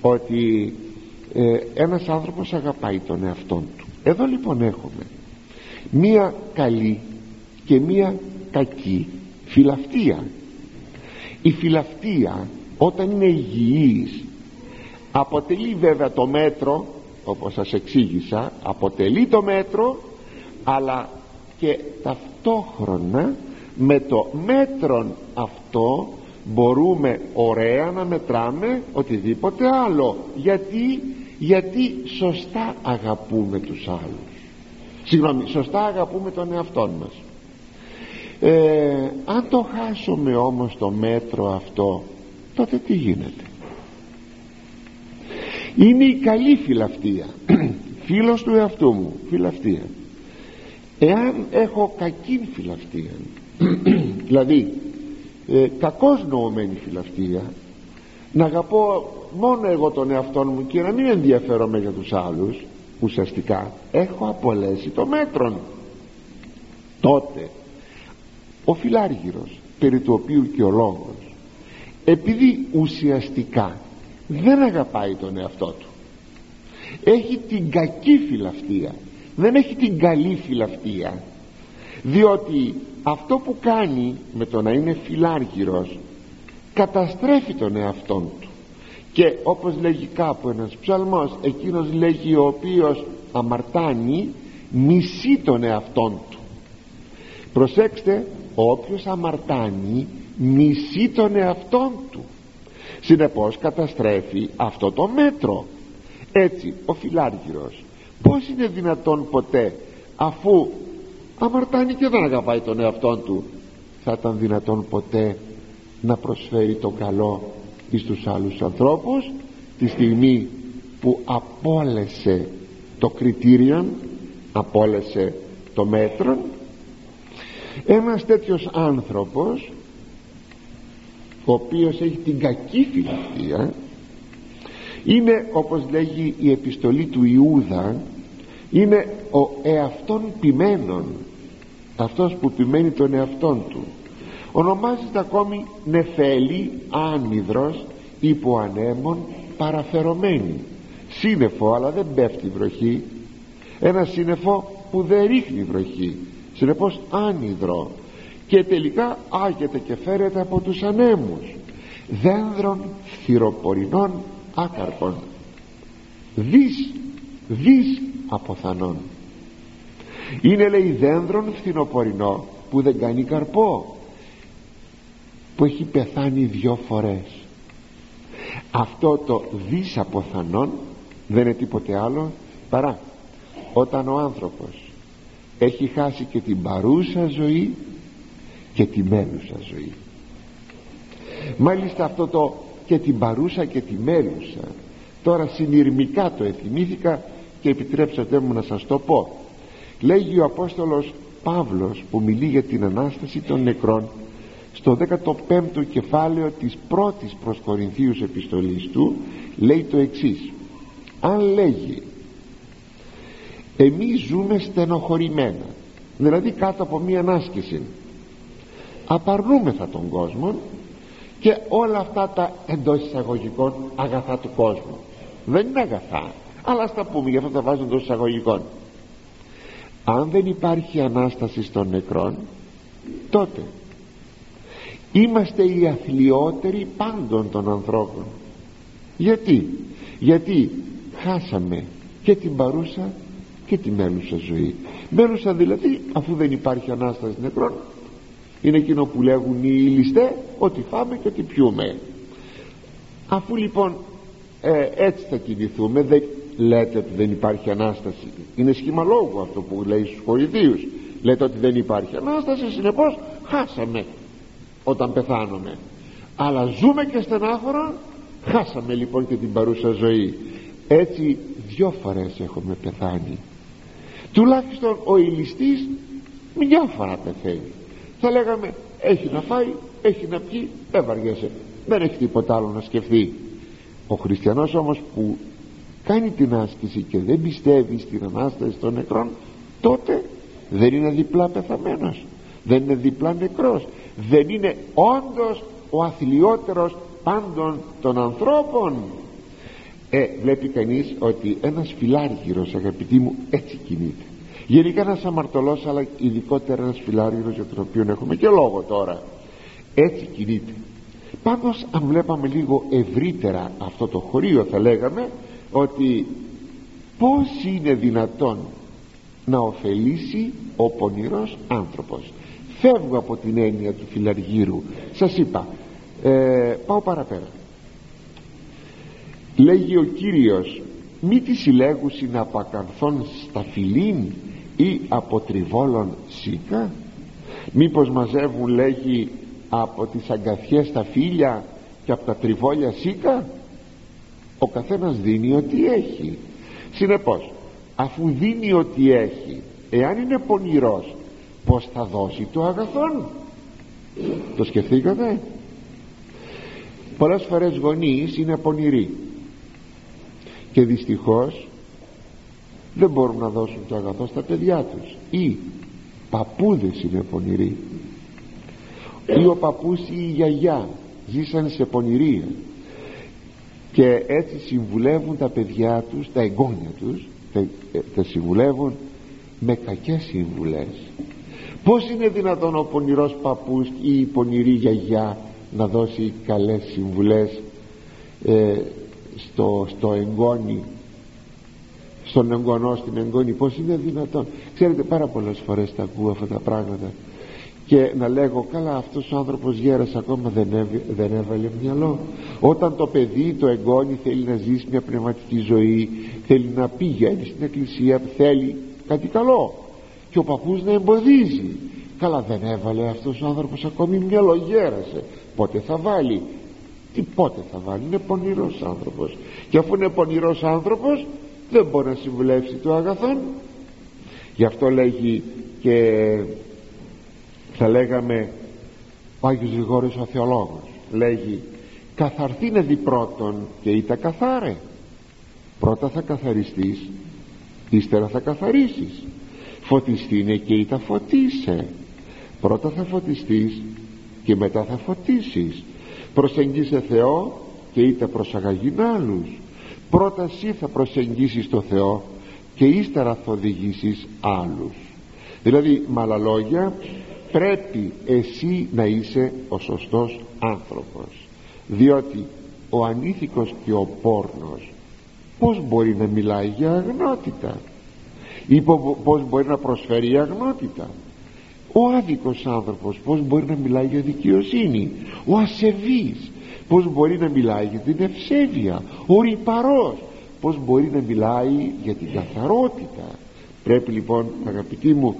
ότι ε, ένας άνθρωπος αγαπάει τον εαυτόν του εδώ λοιπόν έχουμε μία καλή και μία κακή φιλαυτία η φιλαυτία όταν είναι υγιής αποτελεί βέβαια το μέτρο όπως σας εξήγησα αποτελεί το μέτρο αλλά και ταυτόχρονα με το μέτρον αυτό μπορούμε ωραία να μετράμε οτιδήποτε άλλο. Γιατί γιατί σωστά αγαπούμε τους άλλους. Συγγνώμη σωστά αγαπούμε τον εαυτό μας. Ε, αν το χάσουμε όμως το μέτρο αυτό τότε τι γίνεται; Είναι η καλή φιλαυτία. (clears throat) Φίλος του εαυτού μου φιλαυτία. Εάν έχω κακή φιλαυτία (clears throat) δηλαδή ε, κακώς νοωμένη φιλαυτία να αγαπώ μόνο εγώ τον εαυτό μου και να μην ενδιαφέρομαι για τους άλλους ουσιαστικά έχω απολέσει το μέτρον. Τότε ο φιλάργυρος περί του οποίου και ο λόγος επειδή ουσιαστικά δεν αγαπάει τον εαυτό του έχει την κακή φιλαυτία δεν έχει την καλή φιλαυτία διότι αυτό που κάνει με το να είναι φιλάργυρος καταστρέφει τον εαυτόν του και όπως λέγει κάπου ένας ψαλμός εκείνος λέγει ο οποίος αμαρτάνει μισεί τον εαυτόν του προσέξτε όποιος αμαρτάνει μισεί τον εαυτόν του συνεπώς καταστρέφει αυτό το μέτρο. Έτσι ο φιλάργυρος πως είναι δυνατόν ποτέ αφού αμαρτάνει και δεν αγαπάει τον εαυτό του θα ήταν δυνατόν ποτέ να προσφέρει το καλό εις τους άλλους ανθρώπους τη στιγμή που απόλεσε το κριτήριο απόλεσε το μέτρο ένας τέτοιος άνθρωπος ο οποίος έχει την κακή φιλαυτία είναι όπως λέγει η επιστολή του Ιούδα είναι ο εαυτόν ποιμένον αυτός που ποιμένει τον εαυτόν του ονομάζεται ακόμη νεφέλη άνυδρος υπό ανέμον παραφερωμένη σύννεφο αλλά δεν πέφτει βροχή. Ένα σύννεφο που δεν ρίχνει βροχή. Συνεπώς άνυδρο. Και τελικά άγεται και φέρεται από τους ανέμους. Δένδρων θυροπορεινών άκαρπων. Δις δις αποθανών. Είναι λέει δένδρον φθινοπορεινό που δεν κάνει καρπό που έχει πεθάνει δυο φορές. Αυτό το δις αποθανών δεν είναι τίποτε άλλο παρά όταν ο άνθρωπος έχει χάσει και την παρούσα ζωή και τη μένουσα ζωή. Μάλιστα αυτό το και την παρούσα και τη μένουσα τώρα συνειρμικά το εθιμήθηκα και επιτρέψατε μου να σας το πω. Λέγει ο Απόστολος Παύλος που μιλεί για την Ανάσταση των νεκρών στο 15ο κεφάλαιο της πρώτης προς Κορινθίους επιστολής του λέει το εξής. Αν λέγει εμείς ζούμε στενοχωρημένα δηλαδή κάτω από μία ανάσκηση. Απαρνούμεθα τον κόσμο και όλα αυτά τα εντός εισαγωγικών αγαθά του κόσμου δεν είναι αγαθά αλλά στα πούμε γι' αυτό τα βάζουν εντός εισαγωγικών. Αν δεν υπάρχει Ανάσταση των νεκρών τότε είμαστε οι αθλιότεροι πάντων των ανθρώπων. Γιατί; Γιατί χάσαμε και την παρούσα και τη μένουσα ζωή. Μένουσα δηλαδή αφού δεν υπάρχει Ανάσταση νεκρών είναι εκείνο που λέγουν οι ληστέ ότι φάμε και ότι πιούμε αφού λοιπόν ε, έτσι θα κινηθούμε δεν λέτε ότι δεν υπάρχει Ανάσταση. Είναι σχήμα λόγου αυτό που λέει στους Κορινθίους. Λέτε ότι δεν υπάρχει Ανάσταση συνεπώς χάσαμε όταν πεθάνουμε αλλά ζούμε και στενάχωρα χάσαμε λοιπόν και την παρούσα ζωή. Έτσι δυο φορές έχουμε πεθάνει. Τουλάχιστον ο ηλιστής μια φορά πεθαίνει. Θα λέγαμε έχει να φάει έχει να πιει δεν βαριέσαι. Δεν έχει τίποτα άλλο να σκεφτεί. Ο χριστιανός όμως που κάνει την άσκηση και δεν πιστεύει στην Ανάσταση των νεκρών τότε δεν είναι διπλά πεθαμένος. Δεν είναι διπλά νεκρός δεν είναι όντως ο αθλιότερος πάντων των ανθρώπων. Ε, βλέπει κανείς ότι ένας φιλάργυρος αγαπητοί μου έτσι κινείται. Γενικά ένας αμαρτωλός αλλά ειδικότερα ένας φιλάργυρος για τον οποίο έχουμε και λόγο τώρα έτσι κινείται. Πάντως αν βλέπαμε λίγο ευρύτερα αυτό το χωρίο θα λέγαμε ότι πως είναι δυνατόν να ωφελήσει ο πονηρός άνθρωπος φεύγω από την έννοια του φιλαργύρου. Σας είπα ε, πάω παραπέρα. Λέγει ο Κύριος μη τη συλλέγουσι να απακανθών στα φιλήν ή από τριβόλων σίκα. Μήπως μαζεύουν λέγει από τις αγκαθιές τα φίλια και από τα τριβόλια σίκα. Ο καθένας δίνει ό,τι έχει. Συνεπώς αφού δίνει ό,τι έχει εάν είναι πονηρός πως θα δώσει το αγαθόν; Το σκεφτήκατε; Πολλές φορές γονείς είναι πονηροί και δυστυχώς δεν μπορούν να δώσουν το αγαθό στα παιδιά τους. Ή παππούδες είναι πονηροί. Ή ο παππούς ή η γιαγιά ζήσαν σε πονηρία και έτσι συμβουλεύουν τα παιδιά τους τα εγγόνια τους τα, τα συμβουλεύουν με κακές συμβουλές πως είναι δυνατόν ο πονηρός παππούς ή η πονηρή γιαγιά να δώσει καλές συμβουλές ε, στο, στο εγγόνι στον εγγονό στην εγγόνη; Πως είναι δυνατόν; Ξέρετε πάρα πολλές φορές τα ακούω αυτά τα πράγματα και να λέγω καλά αυτός ο άνθρωπος γέρας ακόμα δεν, δεν έβαλε μυαλό όταν το παιδί το εγγόνι θέλει να ζήσει μια πνευματική ζωή θέλει να πηγαίνει στην εκκλησία θέλει κάτι καλό και ο παππούς να εμποδίζει. Καλά δεν έβαλε αυτός ο άνθρωπος ακόμη μυαλό γέρασε πότε θα βάλει; Τι πότε θα βάλει; Είναι πονηρός άνθρωπος. Και αφού είναι πονηρός άνθρωπος δεν μπορεί να συμβουλεύσει το αγαθόν. Γι' αυτό λέγει και θα λέγαμε ο Άγιος Γρηγόρης ο θεολόγος. Λέγει καθαρθήνε δι πρώτον και είτε καθάρε. Πρώτα θα καθαριστείς ύστερα θα καθαρίσεις φωτιστήνε και είτε φωτίσε. Πρώτα θα φωτιστείς και μετά θα φωτίσεις. Προσεγγίσε Θεό και είτε προσαγαγήν άλλους. Πρώτα εσύ θα προσεγγίσεις το Θεό και ύστερα θα οδηγήσεις άλλους. Δηλαδή με άλλα λόγια πρέπει εσύ να είσαι ο σωστός άνθρωπος. Διότι ο ανήθικος και ο πόρνος πως μπορεί να μιλάει για αγνότητα; Ή πως μπορεί να προσφέρει αγνότητα. Ο άδικος άνθρωπος πως μπορεί να μιλάει για δικαιοσύνη. Ο ασεβής πως μπορεί να μιλάει για την ευσέβεια. Ο ρηπαρός πως μπορεί να μιλάει για την καθαρότητα. Πρέπει λοιπόν αγαπητοί μου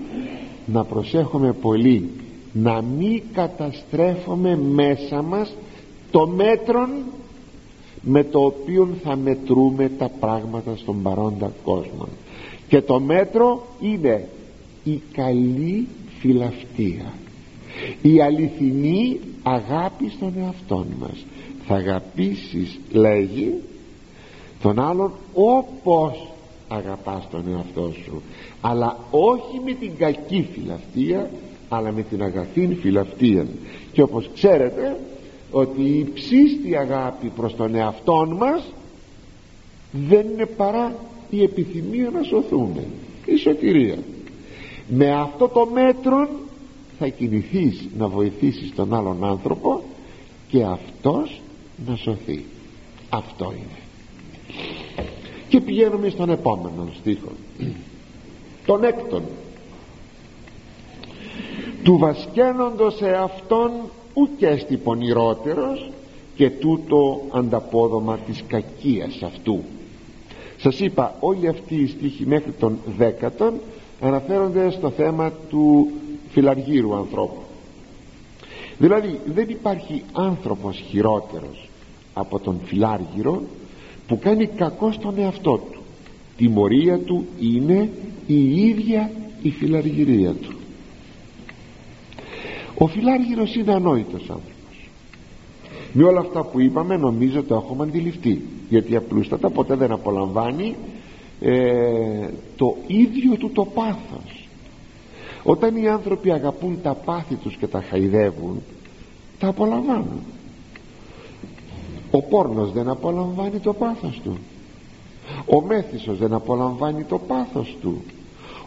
να προσέχουμε πολύ να μην καταστρέφουμε μέσα μας το μέτρον με το οποίο θα μετρούμε τα πράγματα στον παρόντα κόσμο και το μέτρο είναι η καλή φιλαυτία η αληθινή αγάπη στον εαυτό μας. Θα αγαπήσεις λέγει τον άλλον όπως αγαπάς τον εαυτό σου. Αλλά όχι με την κακή φιλαυτία αλλά με την αγαθή φιλαυτία και όπως ξέρετε ότι η ψήστη αγάπη προς τον εαυτό μας δεν είναι παρά η επιθυμία να σωθούμε η σωτηρία. Με αυτό το μέτρο θα κινηθείς να βοηθήσεις τον άλλον άνθρωπο και αυτός να σωθεί. Αυτό είναι. Και πηγαίνουμε στον επόμενο στίχο. Τον έκτον. Του βασκένοντος σε αυτόν ουκέστη πονηρότερος και τούτο ανταπόδομα της κακίας αυτού σας είπα όλοι αυτοί οι στίχοι μέχρι τον δέκατον αναφέρονται στο θέμα του φιλαργύρου ανθρώπου. Δηλαδή δεν υπάρχει άνθρωπος χειρότερος από τον φιλάργυρο που κάνει κακό στον εαυτό του. Τιμωρία του είναι η ίδια η φιλαργυρία του. Ο φιλάργυρος είναι ανόητος άνθρωπος. Με όλα αυτά που είπαμε νομίζω το έχουμε αντιληφθεί γιατί απλούστατα ποτέ δεν απολαμβάνει ε, το ίδιο του το πάθος. Όταν οι άνθρωποι αγαπούν τα πάθη τους και τα χαϊδεύουν τα απολαμβάνουν. Ο πόρνος δεν απολαμβάνει το πάθος του. Ο μέθησος δεν απολαμβάνει το πάθος του.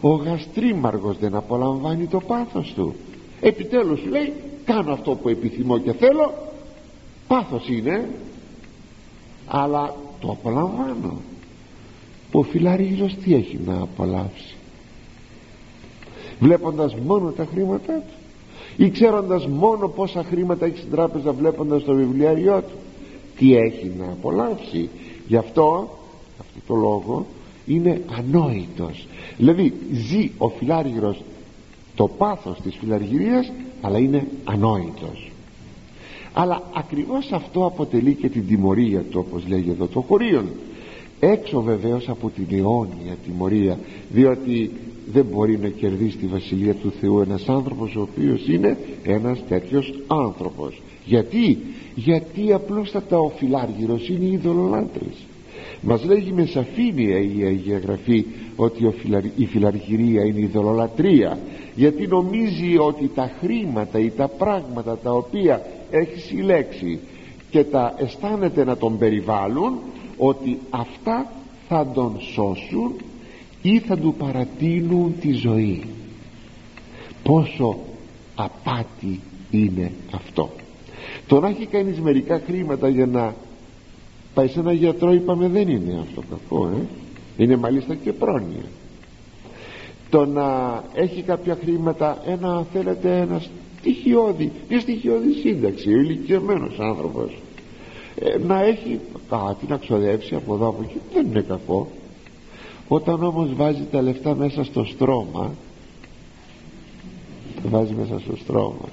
Ο γαστρίμαργος δεν απολαμβάνει το πάθος του. Επιτέλους λέει κάνω αυτό που επιθυμώ και θέλω. Πάθος είναι αλλά το απολαμβάνω. Ο φιλαρίζος τι έχει να απολαύσει; Βλέποντας μόνο τα χρήματά του ή ξέροντας μόνο πόσα χρήματα έχει στην τράπεζα βλέποντας το βιβλιάριό του; Τι έχει να απολαύσει; Γι' αυτό αυτό το λόγο είναι ανόητος. Δηλαδή ζει ο φιλάργυρος το πάθος της φιλαργυρίας αλλά είναι ανόητος αλλά ακριβώς αυτό αποτελεί και την τιμωρία του όπως λέγει εδώ το χωρίον. Έξω βεβαίως από την αιώνια τιμωρία διότι δεν μπορεί να κερδίσει τη Βασιλεία του Θεού ένας άνθρωπος ο οποίος είναι ένας τέτοιος άνθρωπος. Γιατί; Γιατί απλούστατα ο φιλάργυρος είναι ειδωλολάτρης μας λέγει με σαφήνεια η Αγία Γραφή ότι η φιλαργυρία είναι ειδωλολατρία γιατί νομίζει ότι τα χρήματα ή τα πράγματα τα οποία έχεις συλλέξει και τα αισθάνεται να τον περιβάλλουν ότι αυτά θα τον σώσουν ή θα του παρατείνουν τη ζωή. Πόσο απάτη είναι αυτό. Το να έχει κανείς μερικά χρήματα για να πάει σε ένα γιατρό είπαμε δεν είναι αυτό κακό ε; είναι μάλιστα και πρόνοια. Το να έχει κάποια χρήματα ένα θέλετε ένας στοιχειώδη μια στοιχειώδη σύνταξη ο ηλικιωμένος άνθρωπος. Ε, να έχει κάτι να ξοδέψει από εδώ από εκεί δεν είναι κακό. Όταν όμως βάζει τα λεφτά μέσα στο στρώμα βάζει μέσα στο στρώμα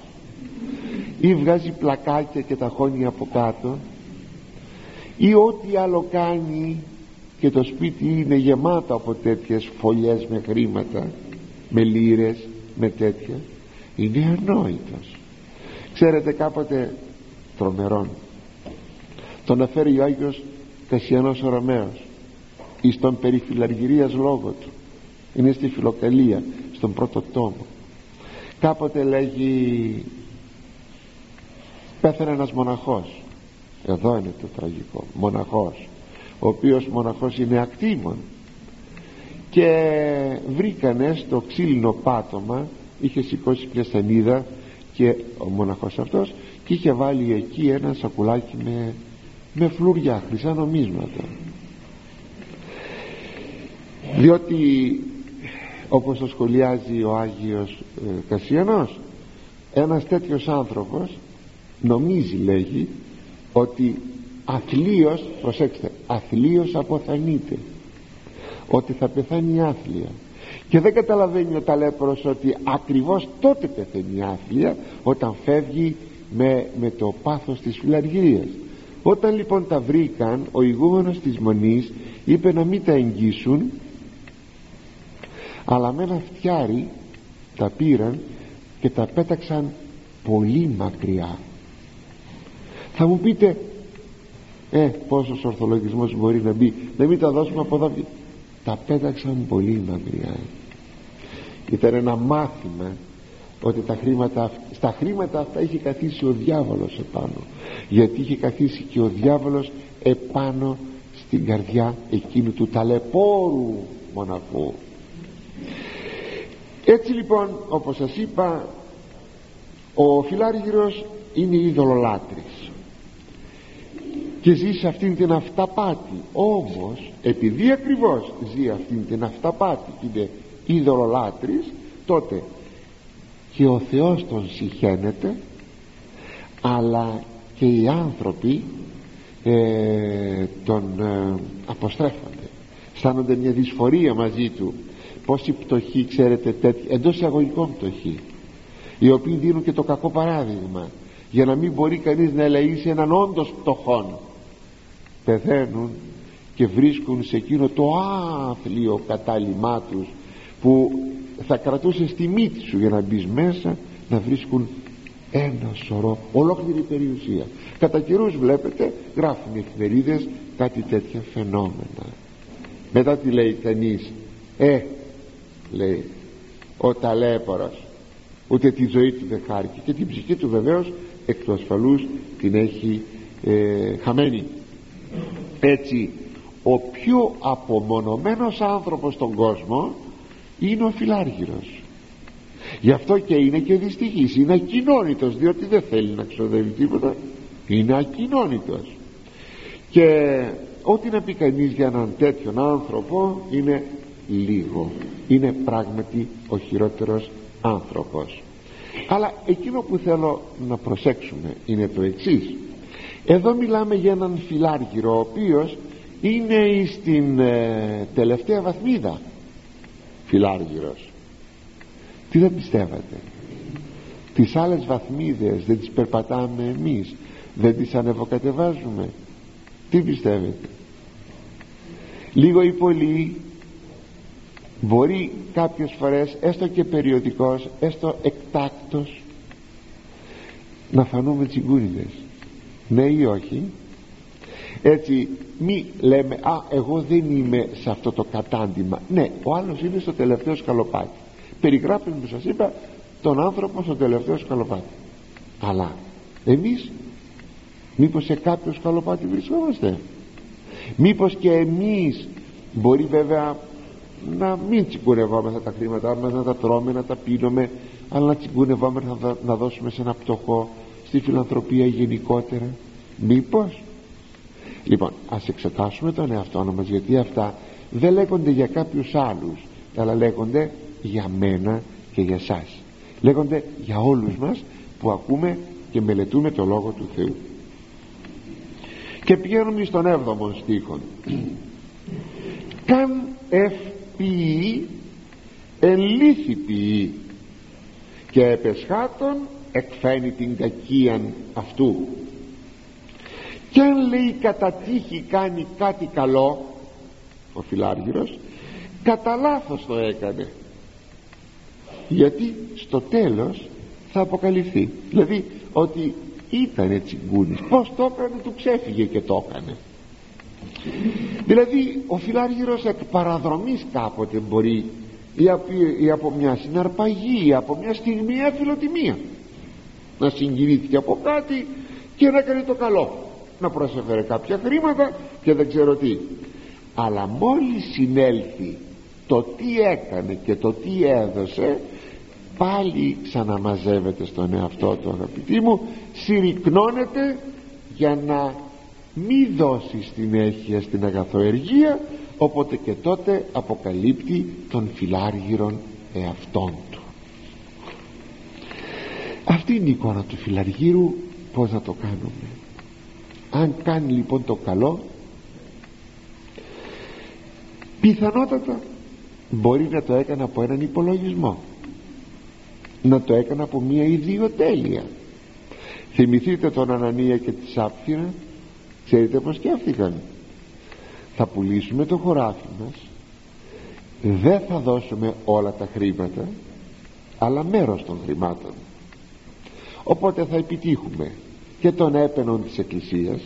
ή βγάζει πλακάκια και τα χώνει από κάτω ή ό,τι άλλο κάνει και το σπίτι είναι γεμάτο από τέτοιες φωλιές με χρήματα με λύρες με τέτοια είναι ανόητος. Ξέρετε κάποτε τρομερόν. Τον αφαίρει ο Άγιος Κασιανός ο Ρωμαίος. Εις τον περιφυλαργυρίας λόγο του. Είναι στη φιλοκαλία στον πρώτο τόμο. Κάποτε λέγει πέθανε ένας μοναχός εδώ είναι το τραγικό. Μοναχός. Ο οποίος μοναχός είναι ακτήμων και βρήκανε στο ξύλινο πάτωμα είχε σηκώσει μια σανίδα και ο μοναχός αυτός και είχε βάλει εκεί ένα σακουλάκι με, με φλουριά χρυσά νομίσματα. Διότι όπως το σχολιάζει ο Άγιος ε, Κασιανός ένας τέτοιος άνθρωπος νομίζει λέγει ότι αθλίως προσέξτε αθλίως αποθανείται ότι θα πεθάνει άθλια και δεν καταλαβαίνει ο ταλέπορος ότι ακριβώς τότε πεθαίνει άθλια όταν φεύγει με, με το πάθος της φιλαργυρίας. Όταν λοιπόν τα βρήκαν ο ηγούμενος της μονής είπε να μην τα εγγύσουν αλλά με ένα φτιάρι τα πήραν και τα πέταξαν πολύ μακριά. Θα μου πείτε ε πόσος ορθολογισμός μπορεί να μπει να μην τα δώσουμε από εδώ τα πέταξαν πολύ μακριά. Ήταν ένα μάθημα ότι τα χρήματα, στα χρήματα αυτά είχε καθίσει ο διάβολος επάνω. Γιατί είχε καθίσει και ο διάβολος επάνω στην καρδιά εκείνου του ταλαιπώρου μοναχού. Έτσι λοιπόν όπως σας είπα ο φιλάργυρος είναι ειδωλολάτρης και ζει σε αυτήν την αυταπάτη. Όμως επειδή ακριβώς ζει αυτήν την αυταπάτη και είναι ειδωλολάτρης τότε και ο Θεός τον συχαίνεται αλλά και οι άνθρωποι ε, τον ε, αποστρέφονται. Αισθάνονται μια δυσφορία μαζί του. Πόσοι πτωχοί ξέρετε τέτοιοι εντός εισαγωγικών πτωχοί οι οποίοι δίνουν και το κακό παράδειγμα για να μην μπορεί κανείς να ελεήσει έναν όντως πτωχόν πεθαίνουν και βρίσκουν σε εκείνο το άθλιο κατάλημά τους που θα κρατούσε στη μύτη σου για να μπεις μέσα να βρίσκουν ένα σωρό ολόκληρη περιουσία. Κατά καιρούς βλέπετε γράφουν οι εφημερίδες κάτι τέτοια φαινόμενα. Μετά τι λέει κανείς ε λέει ο ταλέπορος ούτε τη ζωή του δεν χάρηκε και την ψυχή του βεβαίως εκ του ασφαλούς την έχει ε, χαμένη έτσι ο πιο απομονωμένος άνθρωπος στον κόσμο είναι ο φιλάργυρος γι' αυτό και είναι και δυστυχής είναι ακοινώνητος διότι δεν θέλει να ξοδεύει τίποτα. Είναι ακοινώνητος. Και ό,τι να πει κανείς για έναν τέτοιον άνθρωπο είναι λίγο. Είναι πράγματι ο χειρότερος άνθρωπος. Αλλά εκείνο που θέλω να προσέξουμε είναι το εξής εδώ μιλάμε για έναν φιλάργυρο ο οποίος είναι στην ε, τελευταία βαθμίδα. Φιλάργυρος. Τι δεν πιστεύατε τις άλλες βαθμίδες δεν τις περπατάμε εμείς δεν τις ανεβοκατεβάζουμε. Τι πιστεύετε; Λίγο ή πολύ μπορεί κάποιες φορές έστω και περιοδικός έστω εκτάκτος να φανούμε τσιγκούνιδες ναι ή όχι. Έτσι μη λέμε α εγώ δεν είμαι σε αυτό το κατάντημα ναι ο άλλος είναι στο τελευταίο σκαλοπάτι. Περιγράφει που σας είπα τον άνθρωπο στο τελευταίο σκαλοπάτι. Αλλά εμείς μήπως σε κάποιο σκαλοπάτι βρισκόμαστε; Μήπως και εμείς μπορεί βέβαια να μην τσιγκουνευόμεθα τα χρήματά μας να τα τρώμε, να τα πίνουμε αλλά να τσιγκουνευόμεθα να, να δώσουμε σε ένα πτωχό στη φιλανθρωπία γενικότερα. Μήπως; Λοιπόν ας εξετάσουμε τον εαυτό μας γιατί αυτά δεν λέγονται για κάποιους άλλους αλλά λέγονται για μένα και για σας. Λέγονται για όλους μας που ακούμε και μελετούμε το Λόγο του Θεού. Και πηγαίνουμε στον 7ο στίχο καν ευποιή ελήθη ποιή και επεσχάτων εκφαίνει την κακίαν αυτού. Και αν λέει κατά τύχη κάνει κάτι καλό ο φιλάργυρος κατά λάθος το έκανε. Γιατί στο τέλος θα αποκαλυφθεί. Δηλαδή ότι ήταν τσιγκούνης πως το έκανε του ξέφυγε και το έκανε. Δηλαδή ο φιλάργυρος εκ παραδρομής κάποτε μπορεί ή από, ή από μια συναρπαγή ή από μια στιγμή αφιλοτιμία να συγκινήθηκε από κάτι και να κάνει το καλό. Να προσέφερε κάποια χρήματα και δεν ξέρω τι. Αλλά μόλις συνέλθει το τι έκανε και το τι έδωσε πάλι ξαναμαζεύεται στον εαυτό του αγαπητοί μου συρρυκνώνεται για να μη δώσει συνέχεια στην αγαθοεργία οπότε και τότε αποκαλύπτει τον φιλάργυρον εαυτόν του αυτή είναι η εικόνα του φιλαργύρου πως να το κάνουμε. Αν κάνει λοιπόν το καλό πιθανότατα μπορεί να το έκανε από έναν υπολογισμό. Να το έκανε από μια ιδιοτέλεια. Θυμηθείτε τον Ανανία και τη Σάπφυρα ξέρετε πως σκέφτηκαν; Θα πουλήσουμε το χωράφι μας. Δεν θα δώσουμε όλα τα χρήματα αλλά μέρος των χρημάτων οπότε θα επιτύχουμε. Και τον έπαινον της εκκλησίας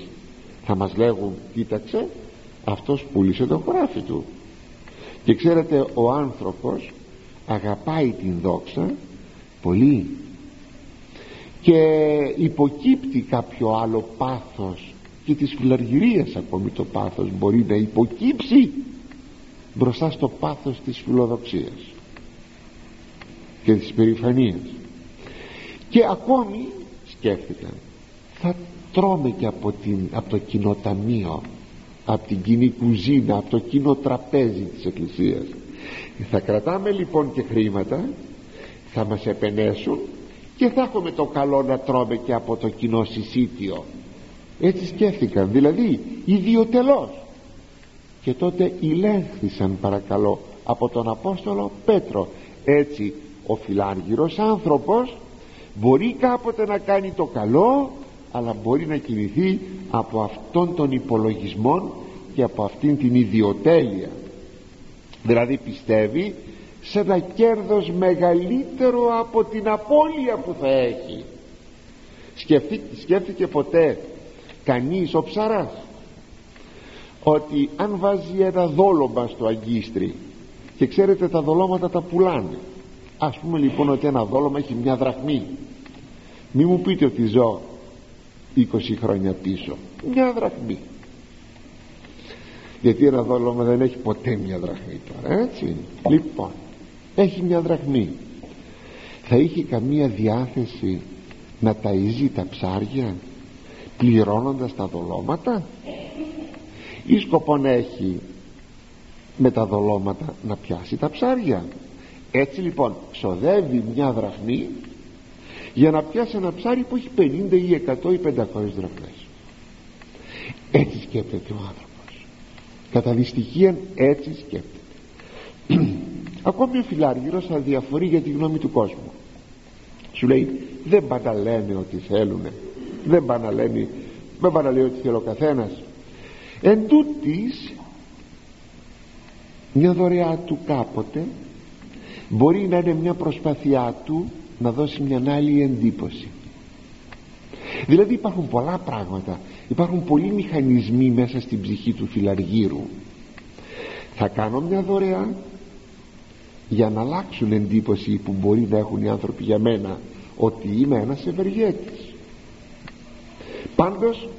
θα μας λέγουν κοίταξε αυτός πούλησε το χωράφι του και ξέρετε ο άνθρωπος αγαπάει την δόξα πολύ. Και υποκύπτει κάποιο άλλο πάθος και της φιλαργυρίας ακόμη το πάθος μπορεί να υποκύψει μπροστά στο πάθος της φιλοδοξίας και της περηφανίας και ακόμη σκέφτηκαν θα τρώμε και από, την, από το κοινοταμείο από την κοινή κουζίνα από το κοινό τραπέζι της εκκλησίας. Θα κρατάμε λοιπόν και χρήματα θα μας επενέσουν και θα έχουμε το καλό να τρώμε και από το κοινό συσίτιο. Έτσι σκέφτηκαν δηλαδή ιδιωτελώς. Και τότε ηλέχθησαν παρακαλώ από τον Απόστολο Πέτρο. Έτσι ο φιλάργυρος άνθρωπος μπορεί κάποτε να κάνει το καλό αλλά μπορεί να κινηθεί από αυτόν τον υπολογισμό και από αυτήν την ιδιοτέλεια. Δηλαδή πιστεύει σε ένα κέρδος μεγαλύτερο από την απώλεια που θα έχει. Σκέφτηκε, σκέφτηκε ποτέ κανείς ο ψαράς ότι αν βάζει ένα δόλωμα στο αγκίστρι και ξέρετε τα δολώματα τα πουλάνε. Ας πούμε λοιπόν ότι ένα δόλωμα έχει μια δραχμή μη μου πείτε ότι ζω 20 χρόνια πίσω. Μια δραχμή. Γιατί ένα δόλωμα δεν έχει ποτέ μια δραχμή τώρα έτσι. Λοιπόν έχει μια δραχμή. Θα είχε καμία διάθεση να ταΐζει τα ψάρια πληρώνοντας τα δολώματα; Ή σκοπό να έχει με τα δολώματα να πιάσει τα ψάρια; Έτσι λοιπόν ξοδεύει μια δραχμή για να πιάσει ένα ψάρι που έχει 50 ή 100 ή 500 δραχμές. Έτσι σκέπτεται ο άνθρωπος. Κατά δυστυχία έτσι σκέπτεται. (clears throat) Ακόμη ο φιλάργυρος θα διαφορεί για τη γνώμη του κόσμου. Σου λέει δεν πάνε λένε ότι θέλουν δεν πάνε λένε δεν πάνε λέει ότι θέλει ο καθένας εν τούτης, μια δωρεά του κάποτε μπορεί να είναι μια προσπάθειά του να δώσει μια άλλη εντύπωση. Δηλαδή υπάρχουν πολλά πράγματα υπάρχουν πολλοί μηχανισμοί μέσα στην ψυχή του φιλαργύρου. Θα κάνω μια δωρεά για να αλλάξουν εντύπωση που μπορεί να έχουν οι άνθρωποι για μένα ότι είμαι ένας ευεργέτης. Πάντως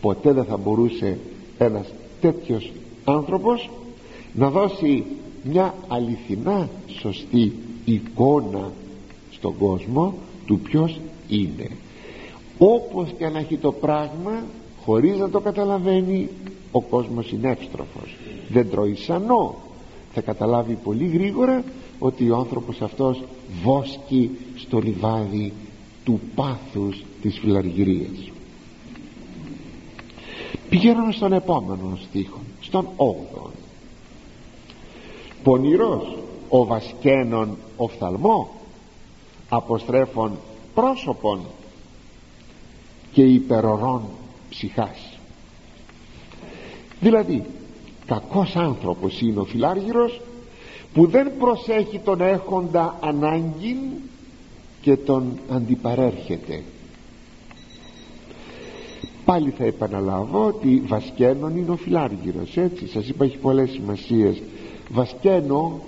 ποτέ δεν θα μπορούσε ένας τέτοιος άνθρωπος να δώσει μια αληθινά σωστή εικόνα στον κόσμο του ποιος είναι. Όπως και να έχει το πράγμα χωρίς να το καταλαβαίνει ο κόσμος είναι εύστροφος. Δεν τρώει σανό. Θα καταλάβει πολύ γρήγορα ότι ο άνθρωπος αυτός βόσκει στο λιβάδι του πάθους της φιλαργυρίας. Πηγαίνουμε στον επόμενο στίχο στον 8ο πονηρός ο βασκένων οφθαλμός αποστρέφων πρόσωπον και υπερορών ψυχάς. Δηλαδή κακός άνθρωπος είναι ο φιλάργυρος που δεν προσέχει τον έχοντα ανάγκη και τον αντιπαρέρχεται. Πάλι θα επαναλάβω ότι βασκένον είναι ο φιλάργυρος έτσι. Σας είπα έχει πολλές σημασίες. Βασκένο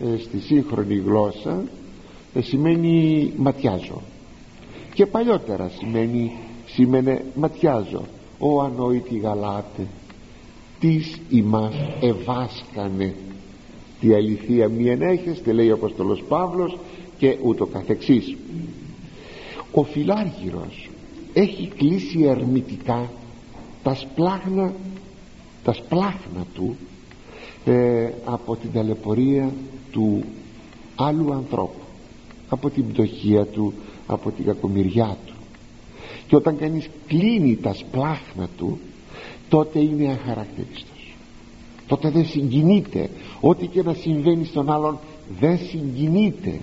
ε, στη σύγχρονη γλώσσα ε, σημαίνει ματιάζω. Και παλιότερα σημαίνει σήμαινε ματιάζω. Ο ανόητη γαλάτε τις ημάς ευάσκανε τη αληθεία μη ενέχεστε λέει ο Απόστολος Παύλος και ούτω καθεξής. Ο φιλάργυρος έχει κλείσει ερμητικά τα σπλάχνα τα σπλάχνα του ε, από την ταλαιπωρία του άλλου ανθρώπου από την πτωχία του από την κακομοιριά του. Και όταν κανείς κλείνει τα σπλάχνα του τότε είναι αχαρακτηριστός. Τότε δεν συγκινείται. Ό,τι και να συμβαίνει στον άλλον δεν συγκινείται.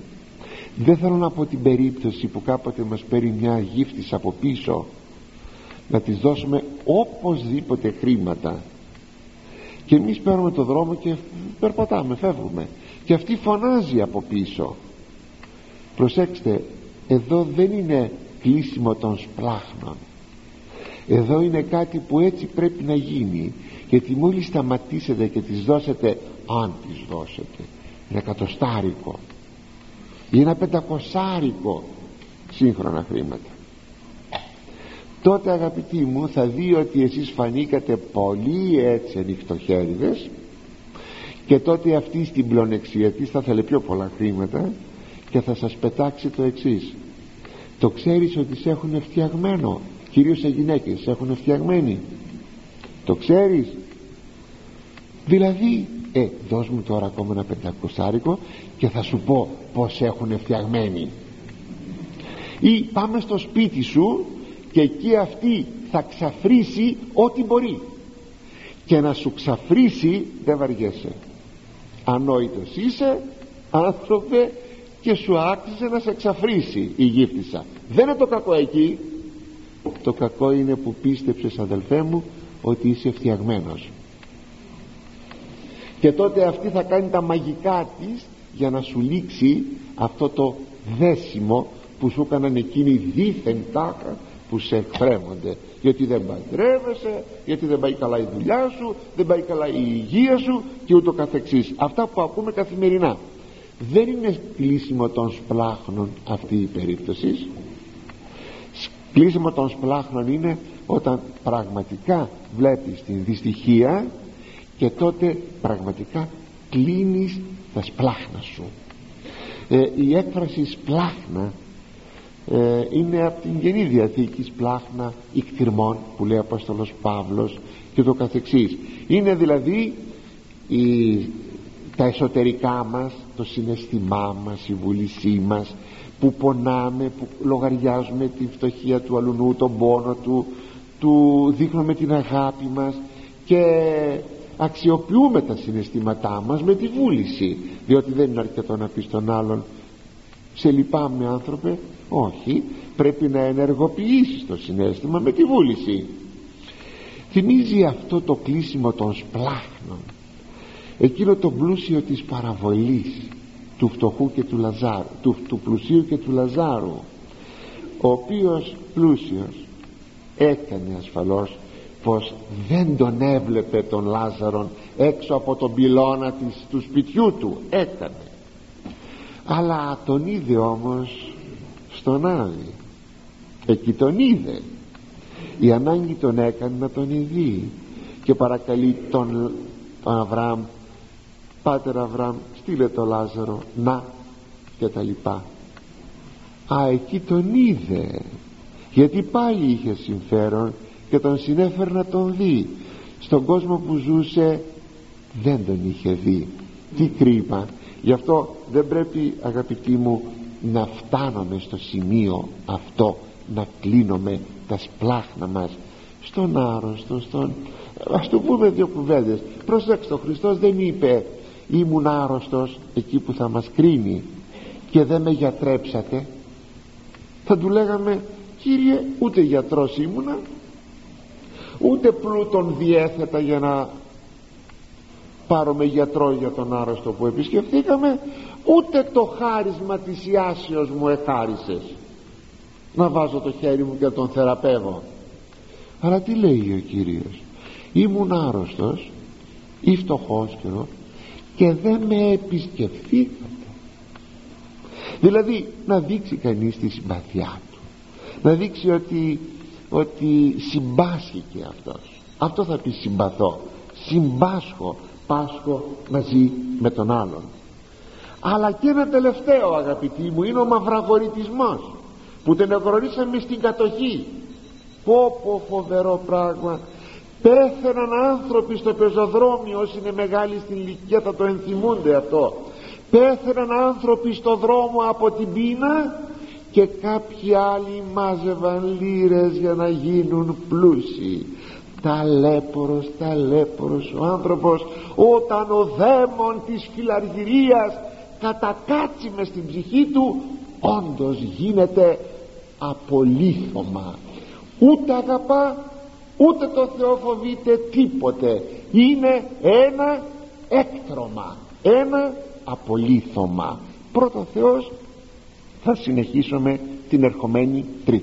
Δεν θέλω να πω την περίπτωση που κάποτε μας παίρνει μια γύφτης από πίσω να της δώσουμε οπωσδήποτε χρήματα και εμείς παίρνουμε το δρόμο και περπατάμε, φεύγουμε. Και αυτή φωνάζει από πίσω προσέξτε εδώ δεν είναι κλείσιμο των σπλάχνων. Εδώ είναι κάτι που έτσι πρέπει να γίνει γιατί μόλις σταματήσετε και τις δώσετε αν τις δώσετε ένα κατοστάρικο ή ένα πεντακοσάρικο σύγχρονα χρήματα. Τότε αγαπητοί μου θα δει ότι εσείς φανήκατε πολύ έτσι ανοιχτοχέριδες και τότε αυτή στην πλονεξία της θα θέλει πιο πολλά χρήματα και θα σας πετάξει το εξής. Το ξέρεις ότι σε έχουν φτιαγμένο κυρίως σε γυναίκες σε έχουν φτιαγμένοι το ξέρεις. Δηλαδή ε δώσ' μου τώρα ακόμα ένα πεντακοσάρικο και θα σου πω πως έχουν φτιαγμένοι ή πάμε στο σπίτι σου και εκεί αυτή θα ξαφρίσει ό,τι μπορεί. Και να σου ξαφρίσει δεν βαριέσαι. Ανόητος είσαι άνθρωπε και σου άξιζε να σε ξαφρίσει η γύφτισσα. Δεν είναι το κακό εκεί. Το κακό είναι που πίστεψες αδελφέ μου ότι είσαι φτιαγμένος. Και τότε αυτή θα κάνει τα μαγικά της για να σου λήξει αυτό το δέσιμο που σου έκαναν εκείνοι δίθεν τάχα που σε εκφρέμονται. Γιατί δεν παντρεύεσαι γιατί δεν πάει καλά η δουλειά σου δεν πάει καλά η υγεία σου και ούτω καθεξής. Αυτά που ακούμε καθημερινά δεν είναι κλείσιμο των σπλάχνων αυτή η περίπτωση. Κλείσιμο των σπλάχνων είναι όταν πραγματικά βλέπεις την δυστυχία και τότε πραγματικά κλείνεις τα σπλάχνα σου. Ε, η έκφραση σπλάχνα ε, είναι από την Καινή Διαθήκη σπλάχνα ικτυρμών που λέει ο Απόστολος Παύλος και το καθεξής. Είναι δηλαδή η, τα εσωτερικά μας το συναισθημά μας η βούλησή μας που πονάμε που λογαριάζουμε τη φτωχία του αλουνού τον πόνο του του δείχνουμε την αγάπη μας και αξιοποιούμε τα συναισθήματά μας με τη βούληση διότι δεν είναι αρκετό να πεις στον άλλον σε λυπάμαι άνθρωπε όχι πρέπει να ενεργοποιήσεις το συνέστημα με τη βούληση. Θυμίζει αυτό το κλείσιμο των σπλάχνων εκείνο το πλούσιο της παραβολής του φτωχού και του Λαζάρου του, του πλουσίου και του Λαζάρου ο οποίος πλούσιος έκανε ασφαλώς πως δεν τον έβλεπε τον Λάζαρον έξω από τον πυλώνα της, του σπιτιού του. Έκανε. Αλλά τον είδε όμως στον Άδη εκεί τον είδε. Η ανάγκη τον έκανε να τον ειδεί και παρακαλεί τον, τον Αβραάμ Πάτερ Αβραάμ στείλε το Λάζαρο να και τα λοιπά. Α εκεί τον είδε γιατί πάλι είχε συμφέρον και τον συνέφερε να τον δει. Στον κόσμο που ζούσε δεν τον είχε δει. Τι κρίμα. Γι' αυτό δεν πρέπει αγαπητοί μου να φτάνουμε στο σημείο αυτό να κλείνουμε τα σπλάχνα μας. Στον άρρωστο στον... ας του πούμε δύο κουβέντες. Προσέξτε ο Χριστός δεν είπε ήμουν άρρωστος εκεί που θα μας κρίνει και δεν με γιατρέψατε. Θα του λέγαμε Κύριε ούτε γιατρός ήμουνα ούτε πλούτον διέθετα για να πάρουμε γιατρό για τον άρρωστο που επισκεφθήκαμε ούτε το χάρισμα της Ιάσεως μου εχάρισες. Να βάζω το χέρι μου και τον θεραπεύω αλλά τι λέει ο Κύριος ήμουν άρρωστος ή φτωχός και δεν με επισκεφθήκατε δηλαδή να δείξει κανείς τη συμπαθιά του. Να δείξει ότι ότι συμπάσχει αυτός. Αυτό θα πει συμπαθώ. Συμπάσχω πάσχω μαζί με τον άλλον. Αλλά και ένα τελευταίο αγαπητοί μου είναι ο μαυραγορητισμός που τον εγωρήσαμε στην κατοχή. Πω πω φοβερό πράγμα πέθαιναν άνθρωποι στο πεζοδρόμιο όσοι είναι μεγάλοι στην ηλικία θα το ενθυμούνται αυτό. Πέθαιναν άνθρωποι στο δρόμο από την πείνα και κάποιοι άλλοι μάζευαν λύρες για να γίνουν πλούσιοι. Ταλέπορος, ταλέπορος ο άνθρωπος όταν ο δαίμον της φιλαργυρίας κατακάτσει με στην ψυχή του όντως γίνεται απολύθωμα. Ούτε αγαπά ούτε το Θεό φοβείται τίποτε. Είναι ένα έκτρωμα ένα απολύθωμα. Πρώτο Θεός θα συνεχίσουμε την ερχομένη τρίτη